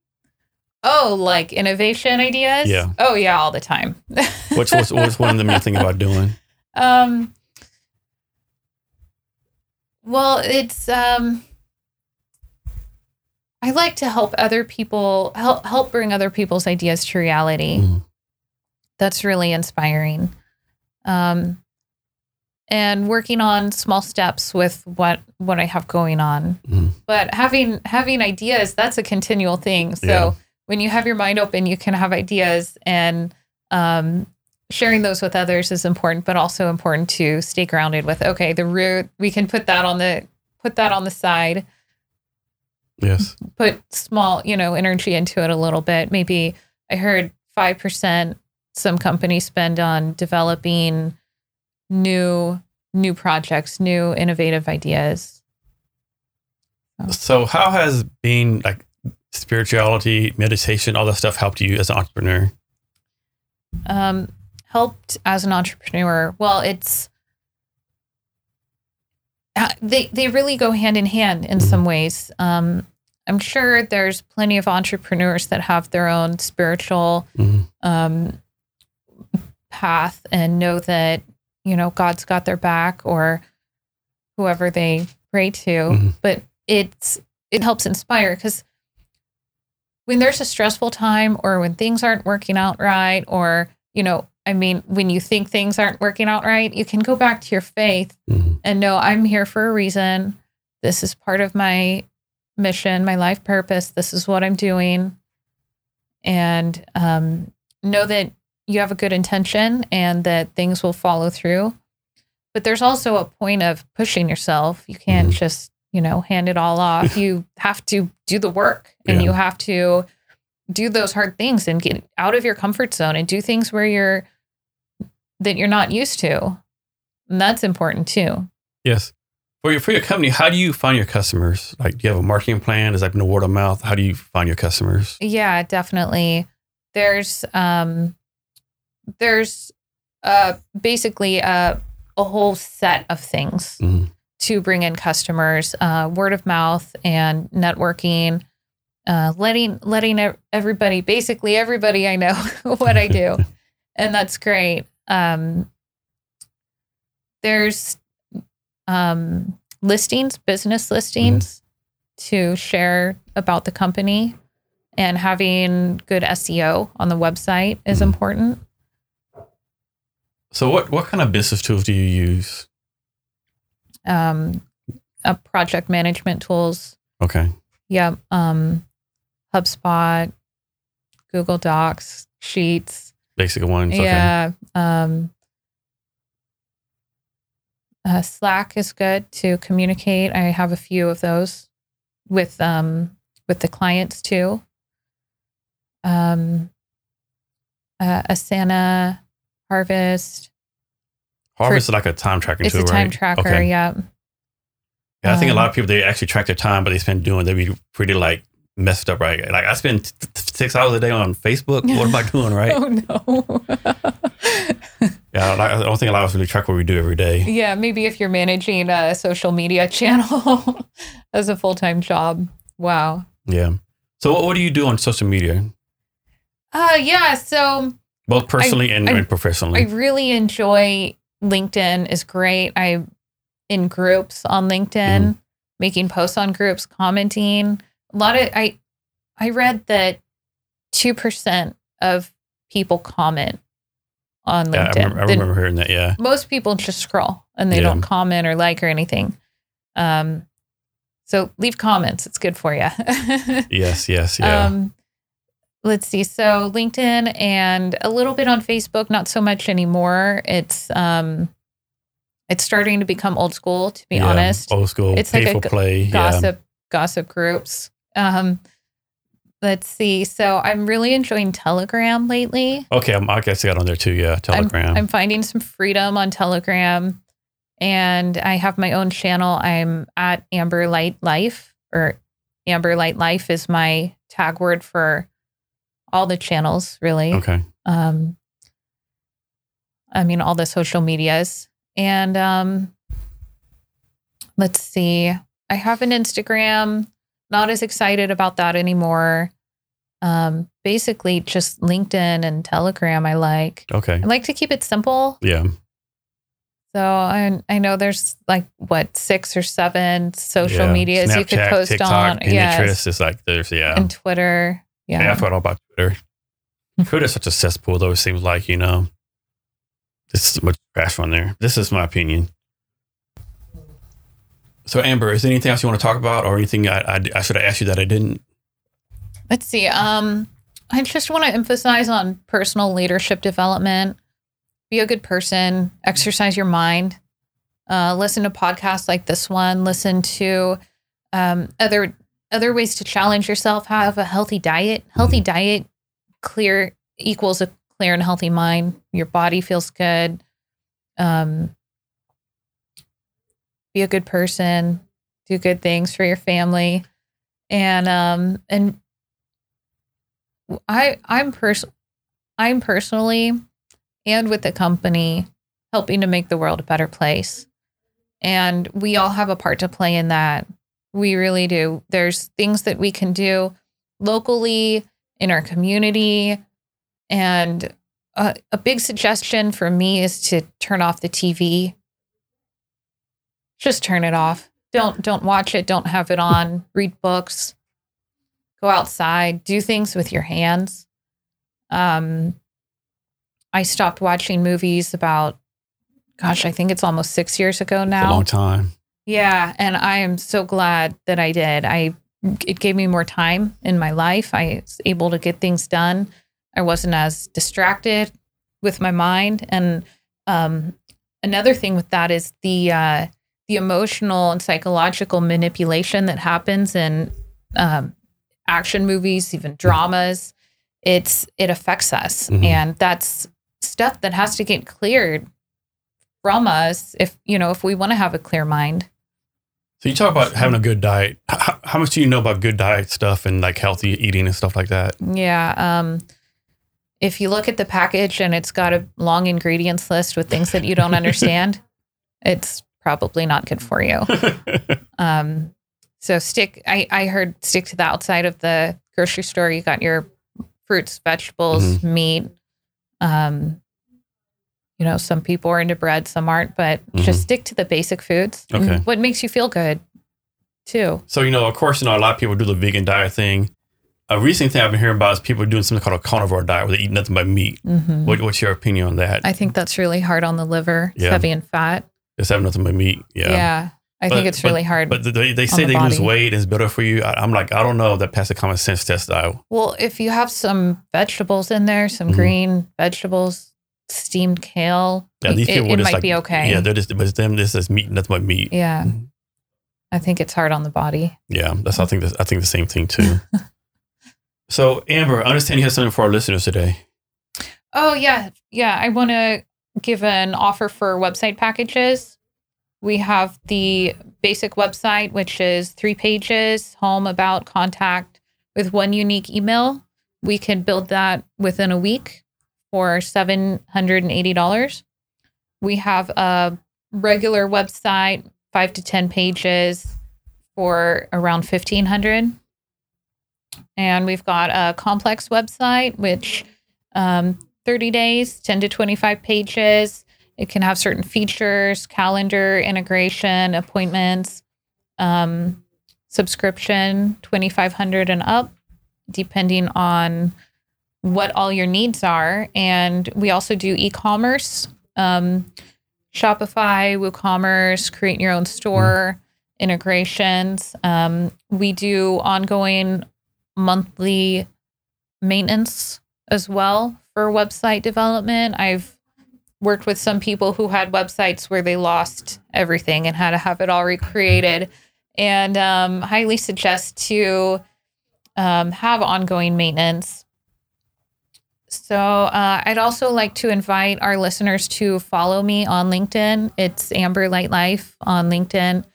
Oh, like innovation ideas? Yeah. Oh yeah, all the time. *laughs* What's what's, what's one of them you think about doing? Um. Well, it's um. I like to help other people help help bring other people's ideas to reality. Mhm. That's really inspiring. Um, and working on small steps with what what I have going on. Mhm. But having having ideas that's a continual thing. So Yeah. When you have your mind open, you can have ideas and um, sharing those with others is important, but also important to stay grounded with. Okay, the root we can put that on the put that on the side. Yes. put small, you know, energy into it a little bit. Maybe I heard 5% some companies spend on developing new new projects, new innovative ideas. So, how has being like spirituality, meditation, all that stuff helped you as an entrepreneur? Um, helped as an entrepreneur. Well, it's uh, they they really go hand in hand in some ways. Um, I'm sure there's plenty of entrepreneurs that have their own spiritual Mhm. um, path and know that you know God's got their back or whoever they pray to. Mhm. But it's it helps inspire because when there's a stressful time or when things aren't working out right or you know i mean when you think things aren't working out right you can go back to your faith Mhm. and know i'm here for a reason. This is part of my mission my life purpose. This is what i'm doing. And um, know that you have a good intention and that things will follow through. But there's also a point of pushing yourself. You can't Mhm. just you know hand it all off *laughs* you have to do the work and Yeah. you have to do those hard things and get out of your comfort zone and do things where you're that you're not used to and that's important too Yes. For your for your company, how do you find your customers? Like, do you have a marketing plan? Is that word of mouth? How do you find your customers? Yeah, definitely. There's um there's uh basically a a whole set of things Mhm. To bring in customers, uh word of mouth and networking, uh letting letting everybody basically everybody I know *laughs* what I do. *laughs* and that's great. Um there's um listings, business listings to share about the company and having good SEO on the website is Mhm. important. So, what what kind of business tools do you use? Um, uh, project management tools. Okay. Yeah. Um, HubSpot, Google Docs, Sheets. Basic ones. Okay. Yeah. Um, uh, Slack is good to communicate. I have a few of those with um, with the clients too. Um, uh, Asana, Harvest. Harvest is like a time tracking It's tool, a time right? tracker. Okay. Yeah. Yeah, I think a Um, lot of people they actually track their time, but they spend doing they be pretty like messed up, right? Like I spend t- t- six hours a day on Facebook. What am I *laughs* doing, right? Oh no. *laughs* Yeah, I I don't think a lot of us really track what we do every day. yeah, maybe if you're managing a social media *laughs* channel as a full time job. Wow. Yeah. So what, what do you do on social media, Uh yeah, so both personally and, I- and professionally? I really enjoy LinkedIn is great. I in groups on LinkedIn, making posts on groups, commenting. A lot of I I read that two percent of people comment on yeah, I LinkedIn. remember, I remember hearing that. Yeah. most people just scroll and they Yeah. don't comment or like or anything. Um, so leave comments; it's good for you. *laughs* Yes. Yes. Yeah. um, let's see. So LinkedIn and a little bit on Facebook, not so much anymore. It's um, it's starting to become old school, to be Yeah, honest. Old school. It's like a play. Yeah. Gossip, gossip groups. Um, let's see. So I'm really enjoying Telegram lately. Okay. I'm, I guess I got on there too. Yeah. Telegram. I'm finding some freedom on Telegram and I have my own channel. I'm at Amber Light Life or Amber Light Life is my tag word for all the channels, really. okay. Um, I mean, all the social medias. And um, let's see. I have an Instagram, not as excited about that anymore. Um, basically, just LinkedIn and Telegram, I like. Okay. I like to keep it simple. Yeah. So I I know there's like what six or seven social yeah. medias you could post TikTok, on. Pinterest. Yes. It's like there's yeah. And Twitter. Yeah. I Yeah. forgot all about Twitter. Twitter's such a cesspool, though. It seems like you know, there's so much trash on there. This is my opinion. So Amber, is there anything else you want to talk about, or anything I, I, I should have asked you that I didn't? Let's see. Um, I just want to emphasize on personal leadership development. Be a good person. Exercise your mind. Uh, listen to podcasts like this one. Listen to um, other other ways to challenge yourself have a healthy diet. Healthy diet clear equals a clear and healthy mind. Your body feels good. Um, be a good person. Do good things for your family, and um, and I I'm pers- I'm personally and with the company helping to make the world a better place. And we all have a part to play in that. We really do. There's things that we can do locally in our community. And a, a big suggestion for me is to turn off the TV. Just turn it off. Don't don't watch it, don't have it on. Read books. Go outside, do things with your hands. Um I stopped watching movies about gosh, I think it's almost 6 years ago It's a now. long time. Yeah, and I am so glad that I did. I it gave me more time in my life. I was able to get things done. I wasn't as distracted with my mind. And um, another thing with that is the uh, the emotional and psychological manipulation that happens in um, action movies, even dramas. It's it affects us, Mhm. and that's stuff that has to get cleared from us if you know if we want to have a clear mind. So you talk about having a good diet. How, how much do you know about good diet stuff and like healthy eating and stuff like that? Yeah. Um, if you look at the package and it's got a long ingredients list with things that you don't *laughs* understand, it's probably not good for you. *laughs* Um, so stick. I I heard stick to the outside of the grocery store. You got your fruits, vegetables, meat. Um, you know, some people are into bread, some aren't, but just Mhm. stick to the basic foods. Okay. What makes you feel good, too. So you know, of course, you know a lot of people do the vegan diet thing. A recent thing I've been hearing about is people doing something called a carnivore diet, where they eat nothing but meat. Mhm. What, what's your opinion on that? I think that's really hard on the liver. It's Yeah. heavy in fat. Just having nothing but meat. Yeah. Yeah. I But- think it's really hard. But they, they say the they lose weight and it's better for you. I, I'm like, I don't know that passes the common sense test though. well, if you have some vegetables in there, some Mhm. green vegetables, steamed kale, Yeah, these it, people it just might like, be okay. Yeah, they're just, but them, this is meat, nothing but meat. Yeah. I think it's hard on the body. Yeah, that's I think that's, I think the same thing too. *laughs* so Amber, I understand you have something for our listeners today. Oh, yeah. Yeah. I want to give an offer for website packages. We have the basic website, which is three pages home, about, contact with one unique email. We can build that within a week for $780. We have a regular website, five to 10 pages for around 1500 And we've got a complex website, which um, 30 days, 10 to 25 pages. It can have certain features, calendar integration, appointments, um, subscription, 2500 and up, depending on what all your needs are. And we also do e commerce, um, Shopify, WooCommerce, create your own store integrations. Um, we do ongoing monthly maintenance as well for website development. I've worked with some people who had websites where they lost everything and had to have it all recreated. And um, highly suggest to um, have ongoing maintenance. So uh, I'd also like to invite our listeners to follow me on LinkedIn. It's Amber Light Life on LinkedIn.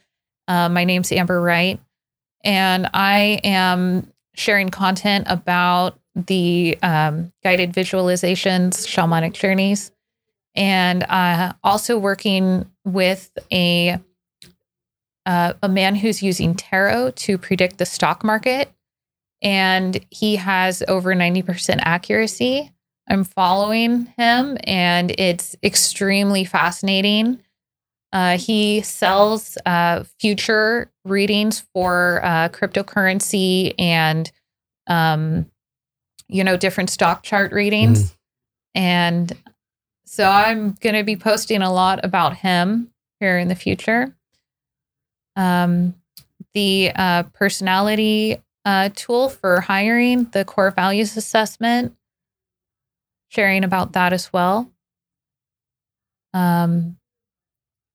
Uh, my name's Amber Wright, and I am sharing content about the um, guided visualizations, shamanic journeys, and uh, also working with a uh, a man who's using tarot to predict the stock market, and he has over ninety percent accuracy. I'm following him, and it's extremely fascinating. Uh, he sells uh, future readings for uh, cryptocurrency and, um, you know, different stock chart readings. And so I'm going to be posting a lot about him here in the future. Um, the uh, personality uh, tool for hiring, the core values assessment, sharing about that as well. Um,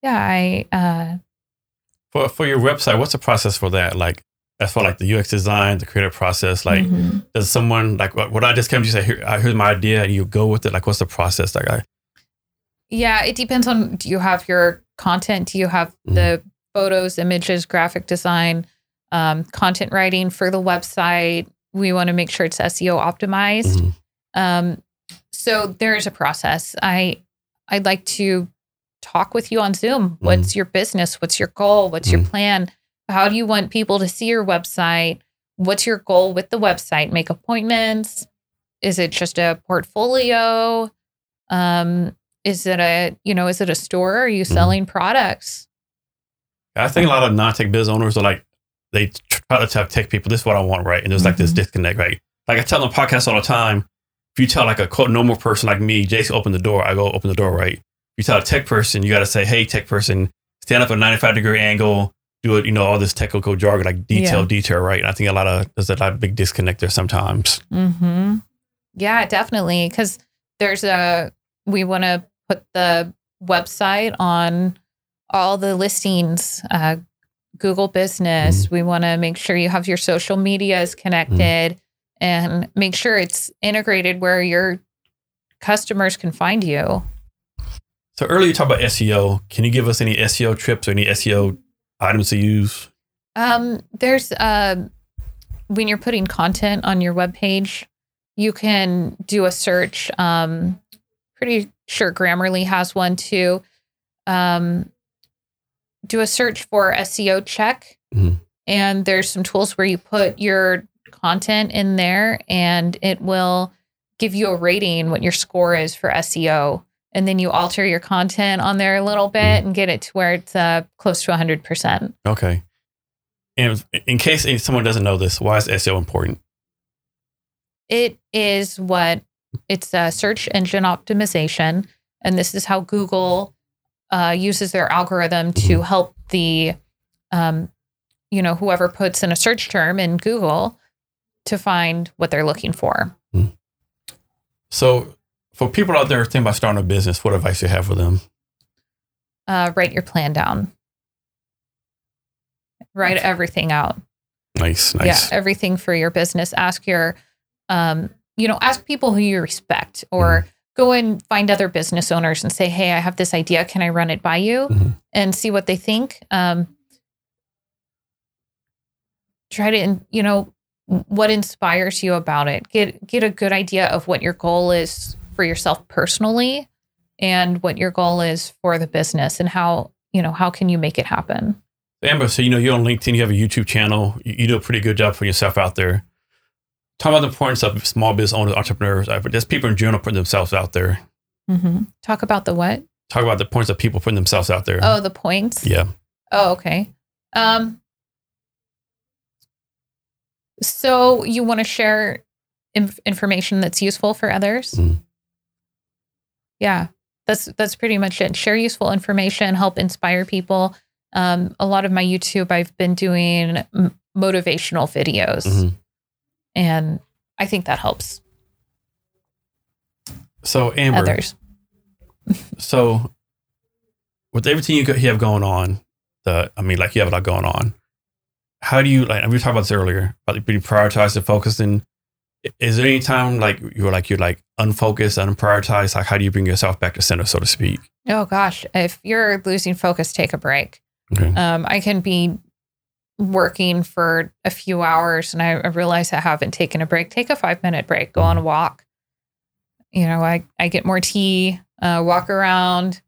yeah, I uh, For for your website, what's the process for that? Like, as far like the UX design, the creative process? Like, Mhm. does someone like what, what I just came to say? Here, here's my idea, and you go with it. Like, what's the process? Like, I, Yeah, it depends on do you have your content? Do you have the photos, images, graphic design, um, content writing for the website? We want to make sure it's SEO optimized. Mhm. Um, so there's a process. I I'd like to talk with you on Zoom. What's your business? What's your goal? What's your plan? How do you want people to see your website? What's your goal with the website? Make appointments? Is it just a portfolio? Um, is it a you know is it a store? Are you selling products? I think a lot of non-tech biz owners are like they try to tell tech people this is what I want, right? And there's like this Mhm. disconnect, right? Like I tell them podcasts all the time. If you tell like a quote normal person like me, Jason, open the door, I go open the door, right? If you tell a tech person, you got to say, hey, tech person, stand up at a 95 degree angle, do it, you know, all this technical jargon, like detail, Yeah. detail, right? And I think a lot of there's a lot of big disconnect there sometimes. Mm-hmm. Yeah, definitely. Because there's a we want to put the website on all the listings, uh, Google Business. We want to make sure you have your social medias connected and make sure it's integrated where your customers can find you. So earlier you talked about SEO. Can you give us any SEO trips or any SEO items to use? Um, there's uh, when you're putting content on your webpage, you can do a search. Um, pretty sure Grammarly has one too. Um, do a search for SEO check, Mhm. and there's some tools where you put your content in there, and it will give you a rating what your score is for SEO. And then you alter your content on there a little bit and get it to where it's uh, close to 100%. Okay. And in case someone doesn't know this, why is SEO important? It is what it's a search engine optimization, and this is how Google uh, uses their algorithm to help the, um, you know, whoever puts in a search term in Google to find what they're looking for. So, for people out there thinking about starting a business, what advice do you have for them? Uh, write your plan down. Write everything out. Nice, nice. Yeah, everything for your business. Ask your, um, you know, ask people who you respect, or go and find other business owners and say, "Hey, I have this idea. Can I run it by you?" Mhm. And see what they think. Um, try to, you know, what inspires you about it. Get get a good idea of what your goal is for yourself personally, and what your goal is for the business, and how you know how can you make it happen. Amber, so you know you're on LinkedIn, you have a YouTube channel, you, you do a pretty good job putting yourself out there. Talk about the importance of small business owners, entrepreneurs, uh, but just people in general putting themselves out there. Mm-hmm. Talk about the what? Talk about the points of people putting themselves out there. Oh, the points. yeah. Oh, okay. Um, so you want to share inf- information that's useful for others? Mhm. Yeah, that's that's pretty much it. Share useful information, help inspire people. Um, a lot of my YouTube, I've been doing m- motivational videos, Mhm. And I think that helps So, Amber, others. *laughs* so with everything you, have going on, the I mean, like you have a lot going on. How do you like? And we talked about this earlier about being prioritized and focusing. Is there any time like you're like you're like unfocused, and unprioritized? Like how do you bring yourself back to center, so to speak? Oh gosh, if you're losing focus, take a break. Okay. Um, I can be working for a few hours and I, I realize I haven't taken a break. Take a five minute break, go on a walk. You know, I, I get more tea, uh, walk around,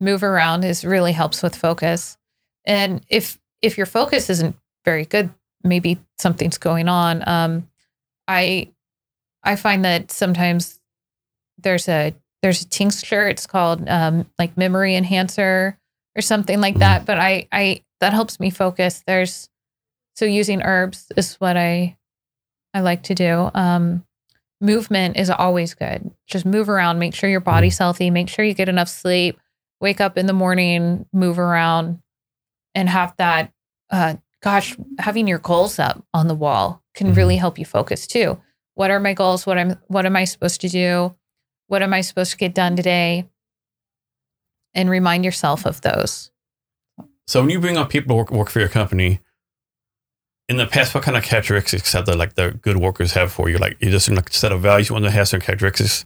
move around is really helps with focus. And if if your focus isn't very good, maybe something's going on. Um, I I find that sometimes there's a there's a tincture. It's called um, like memory enhancer or something like that. But I, I that helps me focus. There's so using herbs is what I I like to do. Um, movement is always good. Just move around, make sure your body's healthy, make sure you get enough sleep, wake up in the morning, move around, and have that. Uh, gosh, having your goals up on the wall can Mhm. really help you focus too. What are my goals? What I'm what am I supposed to do? What am I supposed to get done today? And remind yourself of those. So when you bring on people to work, work for your company, in the past, what kind of characteristics have the like the good workers have for you? Like, is there certain like, set of values you want to have certain characteristics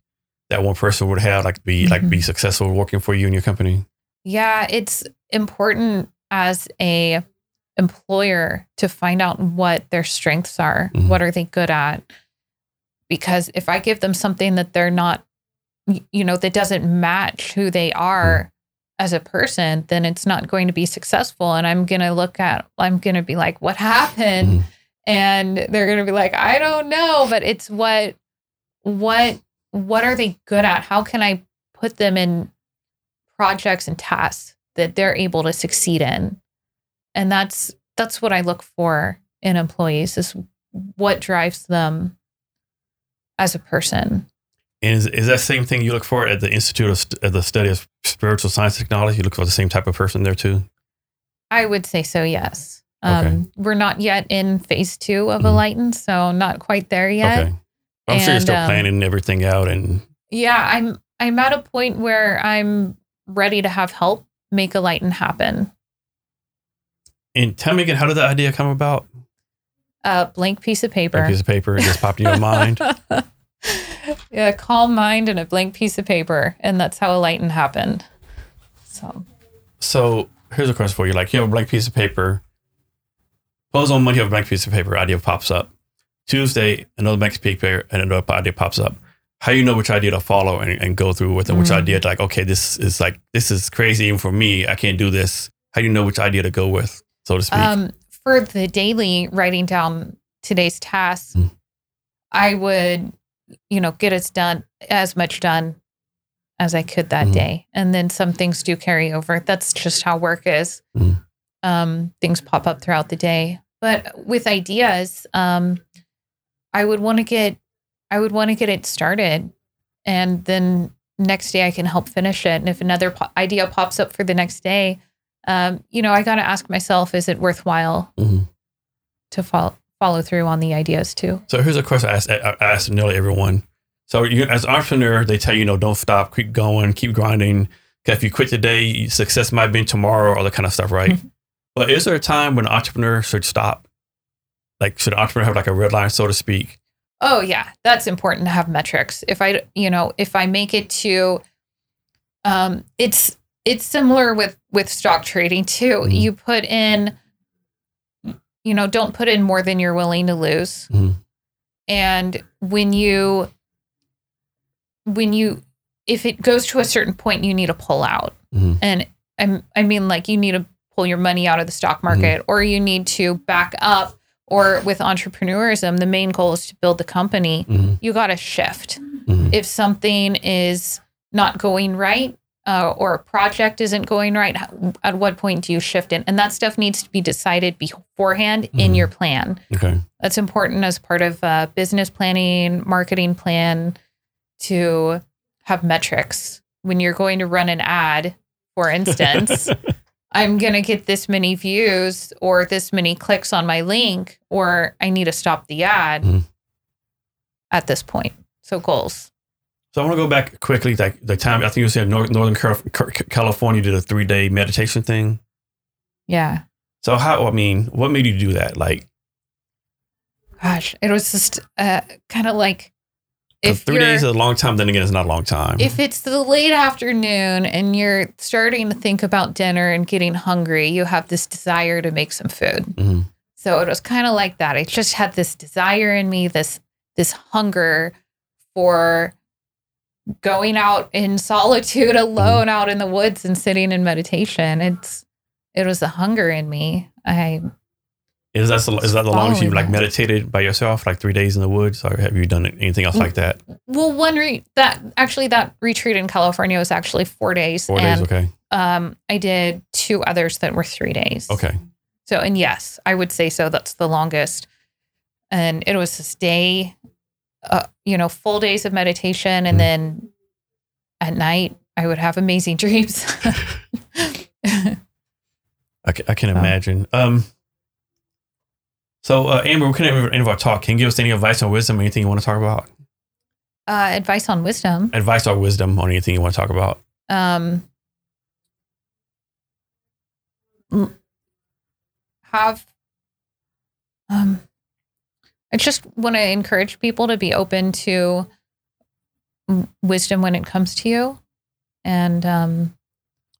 that one person would have, like be like be successful working for you and your company? Yeah, it's important as a employer to find out what their strengths are. Mhm. What are they good at? Because if I give them something that they're not you know, that doesn't match who they are as a person, then it's not going to be successful and I'm going to look at I'm going to be like what happened? Mhm. And they're going to be like I don't know, but it's what what what are they good at? How can I put them in projects and tasks that they're able to succeed in and that's that's what i look for in employees is what drives them as a person And is, is that same thing you look for at the Institute of at the Study of Spiritual Science Technology? You look for the same type of person there too. i would say so yes um, Okay. we're not yet in phase two of Mhm. Alighten so not quite there yet Okay. I'm sure you're still um, planning everything out and yeah i'm i'm at a point where i'm ready to have help make Alighten happen and tell me again, how did the idea come about? a blank piece of paper A piece of paper just popped in your mind. *laughs* yeah, calm mind and a blank piece of paper, and that's how Alighten happened. So So here's a question for you: Like you have a blank piece of paper. Suppose on Monday you have a blank piece of paper, idea pops up. Tuesday, another blank piece of paper, and another idea pops up. How do you know which idea to follow and, and go through with, and which Mm. idea to like, okay, this is like this is crazy even for me. I can't do this. How do you know which idea to go with, so to speak? um, for the daily writing down today's tasks, Mm. I would, you know, get it done as much done as I could that Mhm. day, and then some things do carry over. That's just how work is. Mm. Um, things pop up throughout the day, but with ideas, um, I would want to get, I would want to get it started, and then next day I can help finish it. And if another po- idea pops up for the next day, um, you know, I got to ask myself, is it worthwhile Mhm. to follow follow through on the ideas too? So here's a question I ask, I ask nearly everyone. So you, as an entrepreneur, they tell you, you know, don't stop, keep going, keep grinding. 'Cause if you quit today, success might be tomorrow, all that kind of stuff, right? but is there a time when an entrepreneur should stop? Like, should an entrepreneur have like a red line, so to speak? Oh yeah, that's important to have metrics. If I, you know, if I make it to, um, it's it's similar with with stock trading too. Mhm. You put in, you know, don't put in more than you're willing to lose. Mhm. And when you, when you, if it goes to a certain point, you need to pull out. Mhm. And I'm, I mean, like you need to pull your money out of the stock market, or you need to back up. Or with entrepreneurism, the main goal is to build the company. Mhm. You got to shift. Mhm. If something is not going right, uh, or a project isn't going right, at what point do you shift it? And that stuff needs to be decided beforehand in Mhm. your plan. Okay. That's important as part of uh, business planning, marketing plan to have metrics. When you're going to run an ad, for instance, *laughs* I'm going to get this many views or this many clicks on my link, or I need to stop the ad Mhm. at this point. So, goals. So I want to go back quickly. Like the time I think you said Northern Cal- Cal- California did a three day meditation thing. Yeah. So how? I mean, what made you do that? Like Gosh, it was just uh, kind of like. if 3 days is a long time. Then again, it's not a long time. if it's the late afternoon and you're starting to think about dinner and getting hungry, you have this desire to make some food. Mhm. So it was kind of like that. I just had this desire in me, this this hunger for going out in solitude *laughs* alone out in the woods and sitting in meditation. It's it was a hunger in me. I Is that the, is that the longest you've like that. meditated by yourself, like three days in the woods, or have you done anything else like that? well one re- that actually that retreat in California was actually 4 days Four and days, okay, um I did two others that were 3 days. okay. So, and yes, I would say so. That's the longest. And it was this day, uh, you know, full days of meditation. And Mhm. then at night, I would have amazing *laughs* dreams. I can, I can imagine. Um, so uh, Amber, we can end of our talk. Can you give us any advice on wisdom? Anything you want to talk about? uh, advice on wisdom. Advice or wisdom on anything you want to talk about? Um, have, Um, I just want to encourage people to be open to wisdom when it comes to you, and um,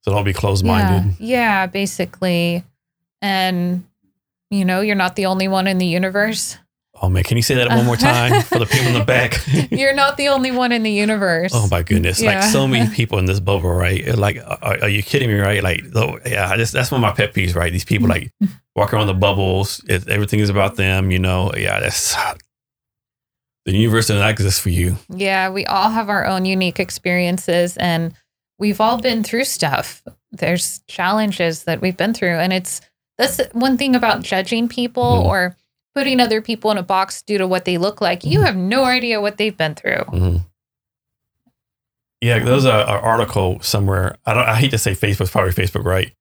So don't be closed yeah, minded. yeah, basically, and you know, you're not the only one in the universe. Oh man, can you say that one more time for the people in the back? *laughs* You're not the only one in the universe. Oh my goodness! Like so many *laughs* people in this bubble, right? Like, are, are you kidding me? Right? Like, though, yeah, just that's one of my pet peeves, right? These people like *laughs* walk around the bubbles. It, everything is about them, you know. Yeah, that's the universe does not exist for you. Yeah, we all have our own unique experiences and we've all been through stuff. There's challenges that we've been through and it's that's one thing about judging people Mhm. or putting other people in a box due to what they look like. You have no idea what they've been through. hmm Yeah, there's a, a article somewhere. I don't. I hate to say Facebook, probably Facebook, right?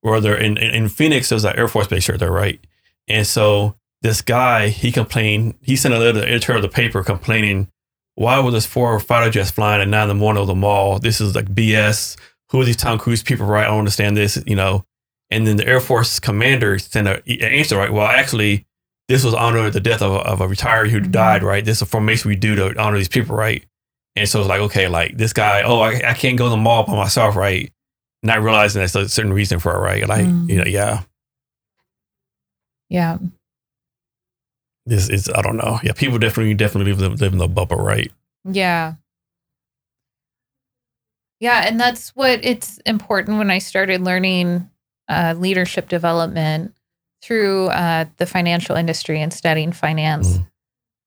Where they're in, in Phoenix. There's an Air Force base right there, right? And so this guy, he complained. He sent a letter to the editor of the paper complaining, "Why were this four fighter jets flying at nine in the morning of the mall? This is like BS. Who are these Tom Cruise people? Right? I don't understand this. You know." And then the Air Force commander sent an answer, right? Well, actually, this was honor the death of a, of a retiree who Mhm. died, right? This is a formation we do to honor these people, right? And so it's like, okay, like this guy, oh, I, I can't go to the mall by myself, right? Not realizing that's a certain reason for it, right? Like, Mm. you know, yeah, Yeah. this is, I don't know. Yeah, people definitely, definitely live, live in the bubble, right? Yeah. Yeah, and that's what it's important when I started learning uh, leadership development through uh, the financial industry and studying finance. Mhm.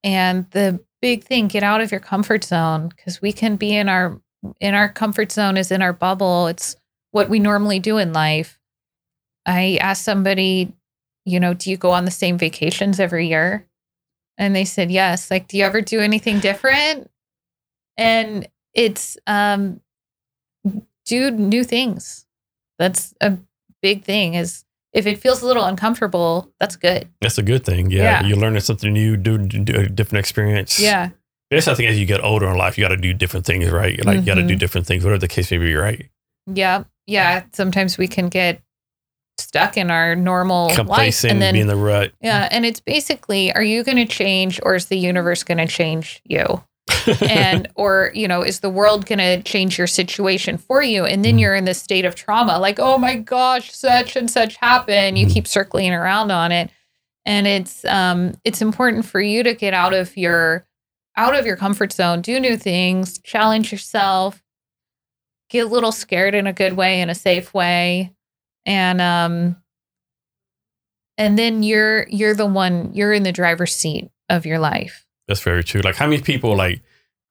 And the big thing, get out of your comfort zone because we can be in our in our comfort zone is in our bubble. It's what we normally do in life. I asked somebody, you know, do you go on the same vacations every year? And they said yes. Like, do you ever do anything different? And it's um do new things. That's a big thing is if it feels a little uncomfortable, that's good. That's a good thing. Yeah. Yeah. You're learning something new, do, do a different experience. Yeah. That's I think as you get older in life, you got to do different things, right? Like, you got to do mm-hmm. different things, whatever the case may be, right? Yeah. Yeah. Sometimes we can get stuck in our normal life and then be in the rut. yeah, and it's basically are you going to change or is the universe going to change you? *laughs* and or you know is the world going to change your situation for you? And then Mhm. you're in this state of trauma like oh my gosh such and such happened. You Mhm. keep circling around on it. And it's um it's important for you to get out of your out of your comfort zone do new things challenge yourself get a little scared in a good way in a safe way. And um and then you're you're the one you're in the driver's seat of your life That's very true. Like how many people like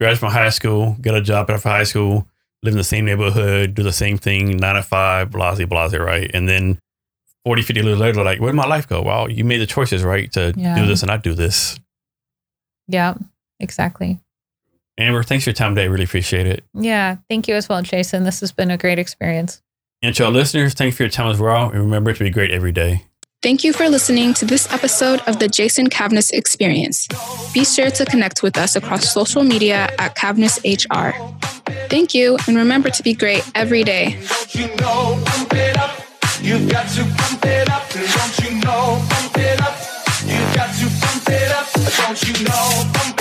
graduate from high school, get a job after high school, live in the same neighborhood, do the same thing, nine to five, blase, blase, right? And then 40, 50 years later, like, where'd my life go? Well, you made the choices, right? To Yeah. do this and not do this. yeah exactly Amber, thanks for your time today. Really appreciate it. Yeah, thank you as well, Jason. This has been a great experience. And to our listeners, thanks for your time as well. And remember to be great every day. Thank you for listening to this episode of the Jason Cavness Experience. Be sure to connect with us across social media at CavnessHR. Thank you, and remember to be great every day. You know, it. You've got to pump it up. Don't you know, pump it up. You've got to pump it up. Don't you know, pump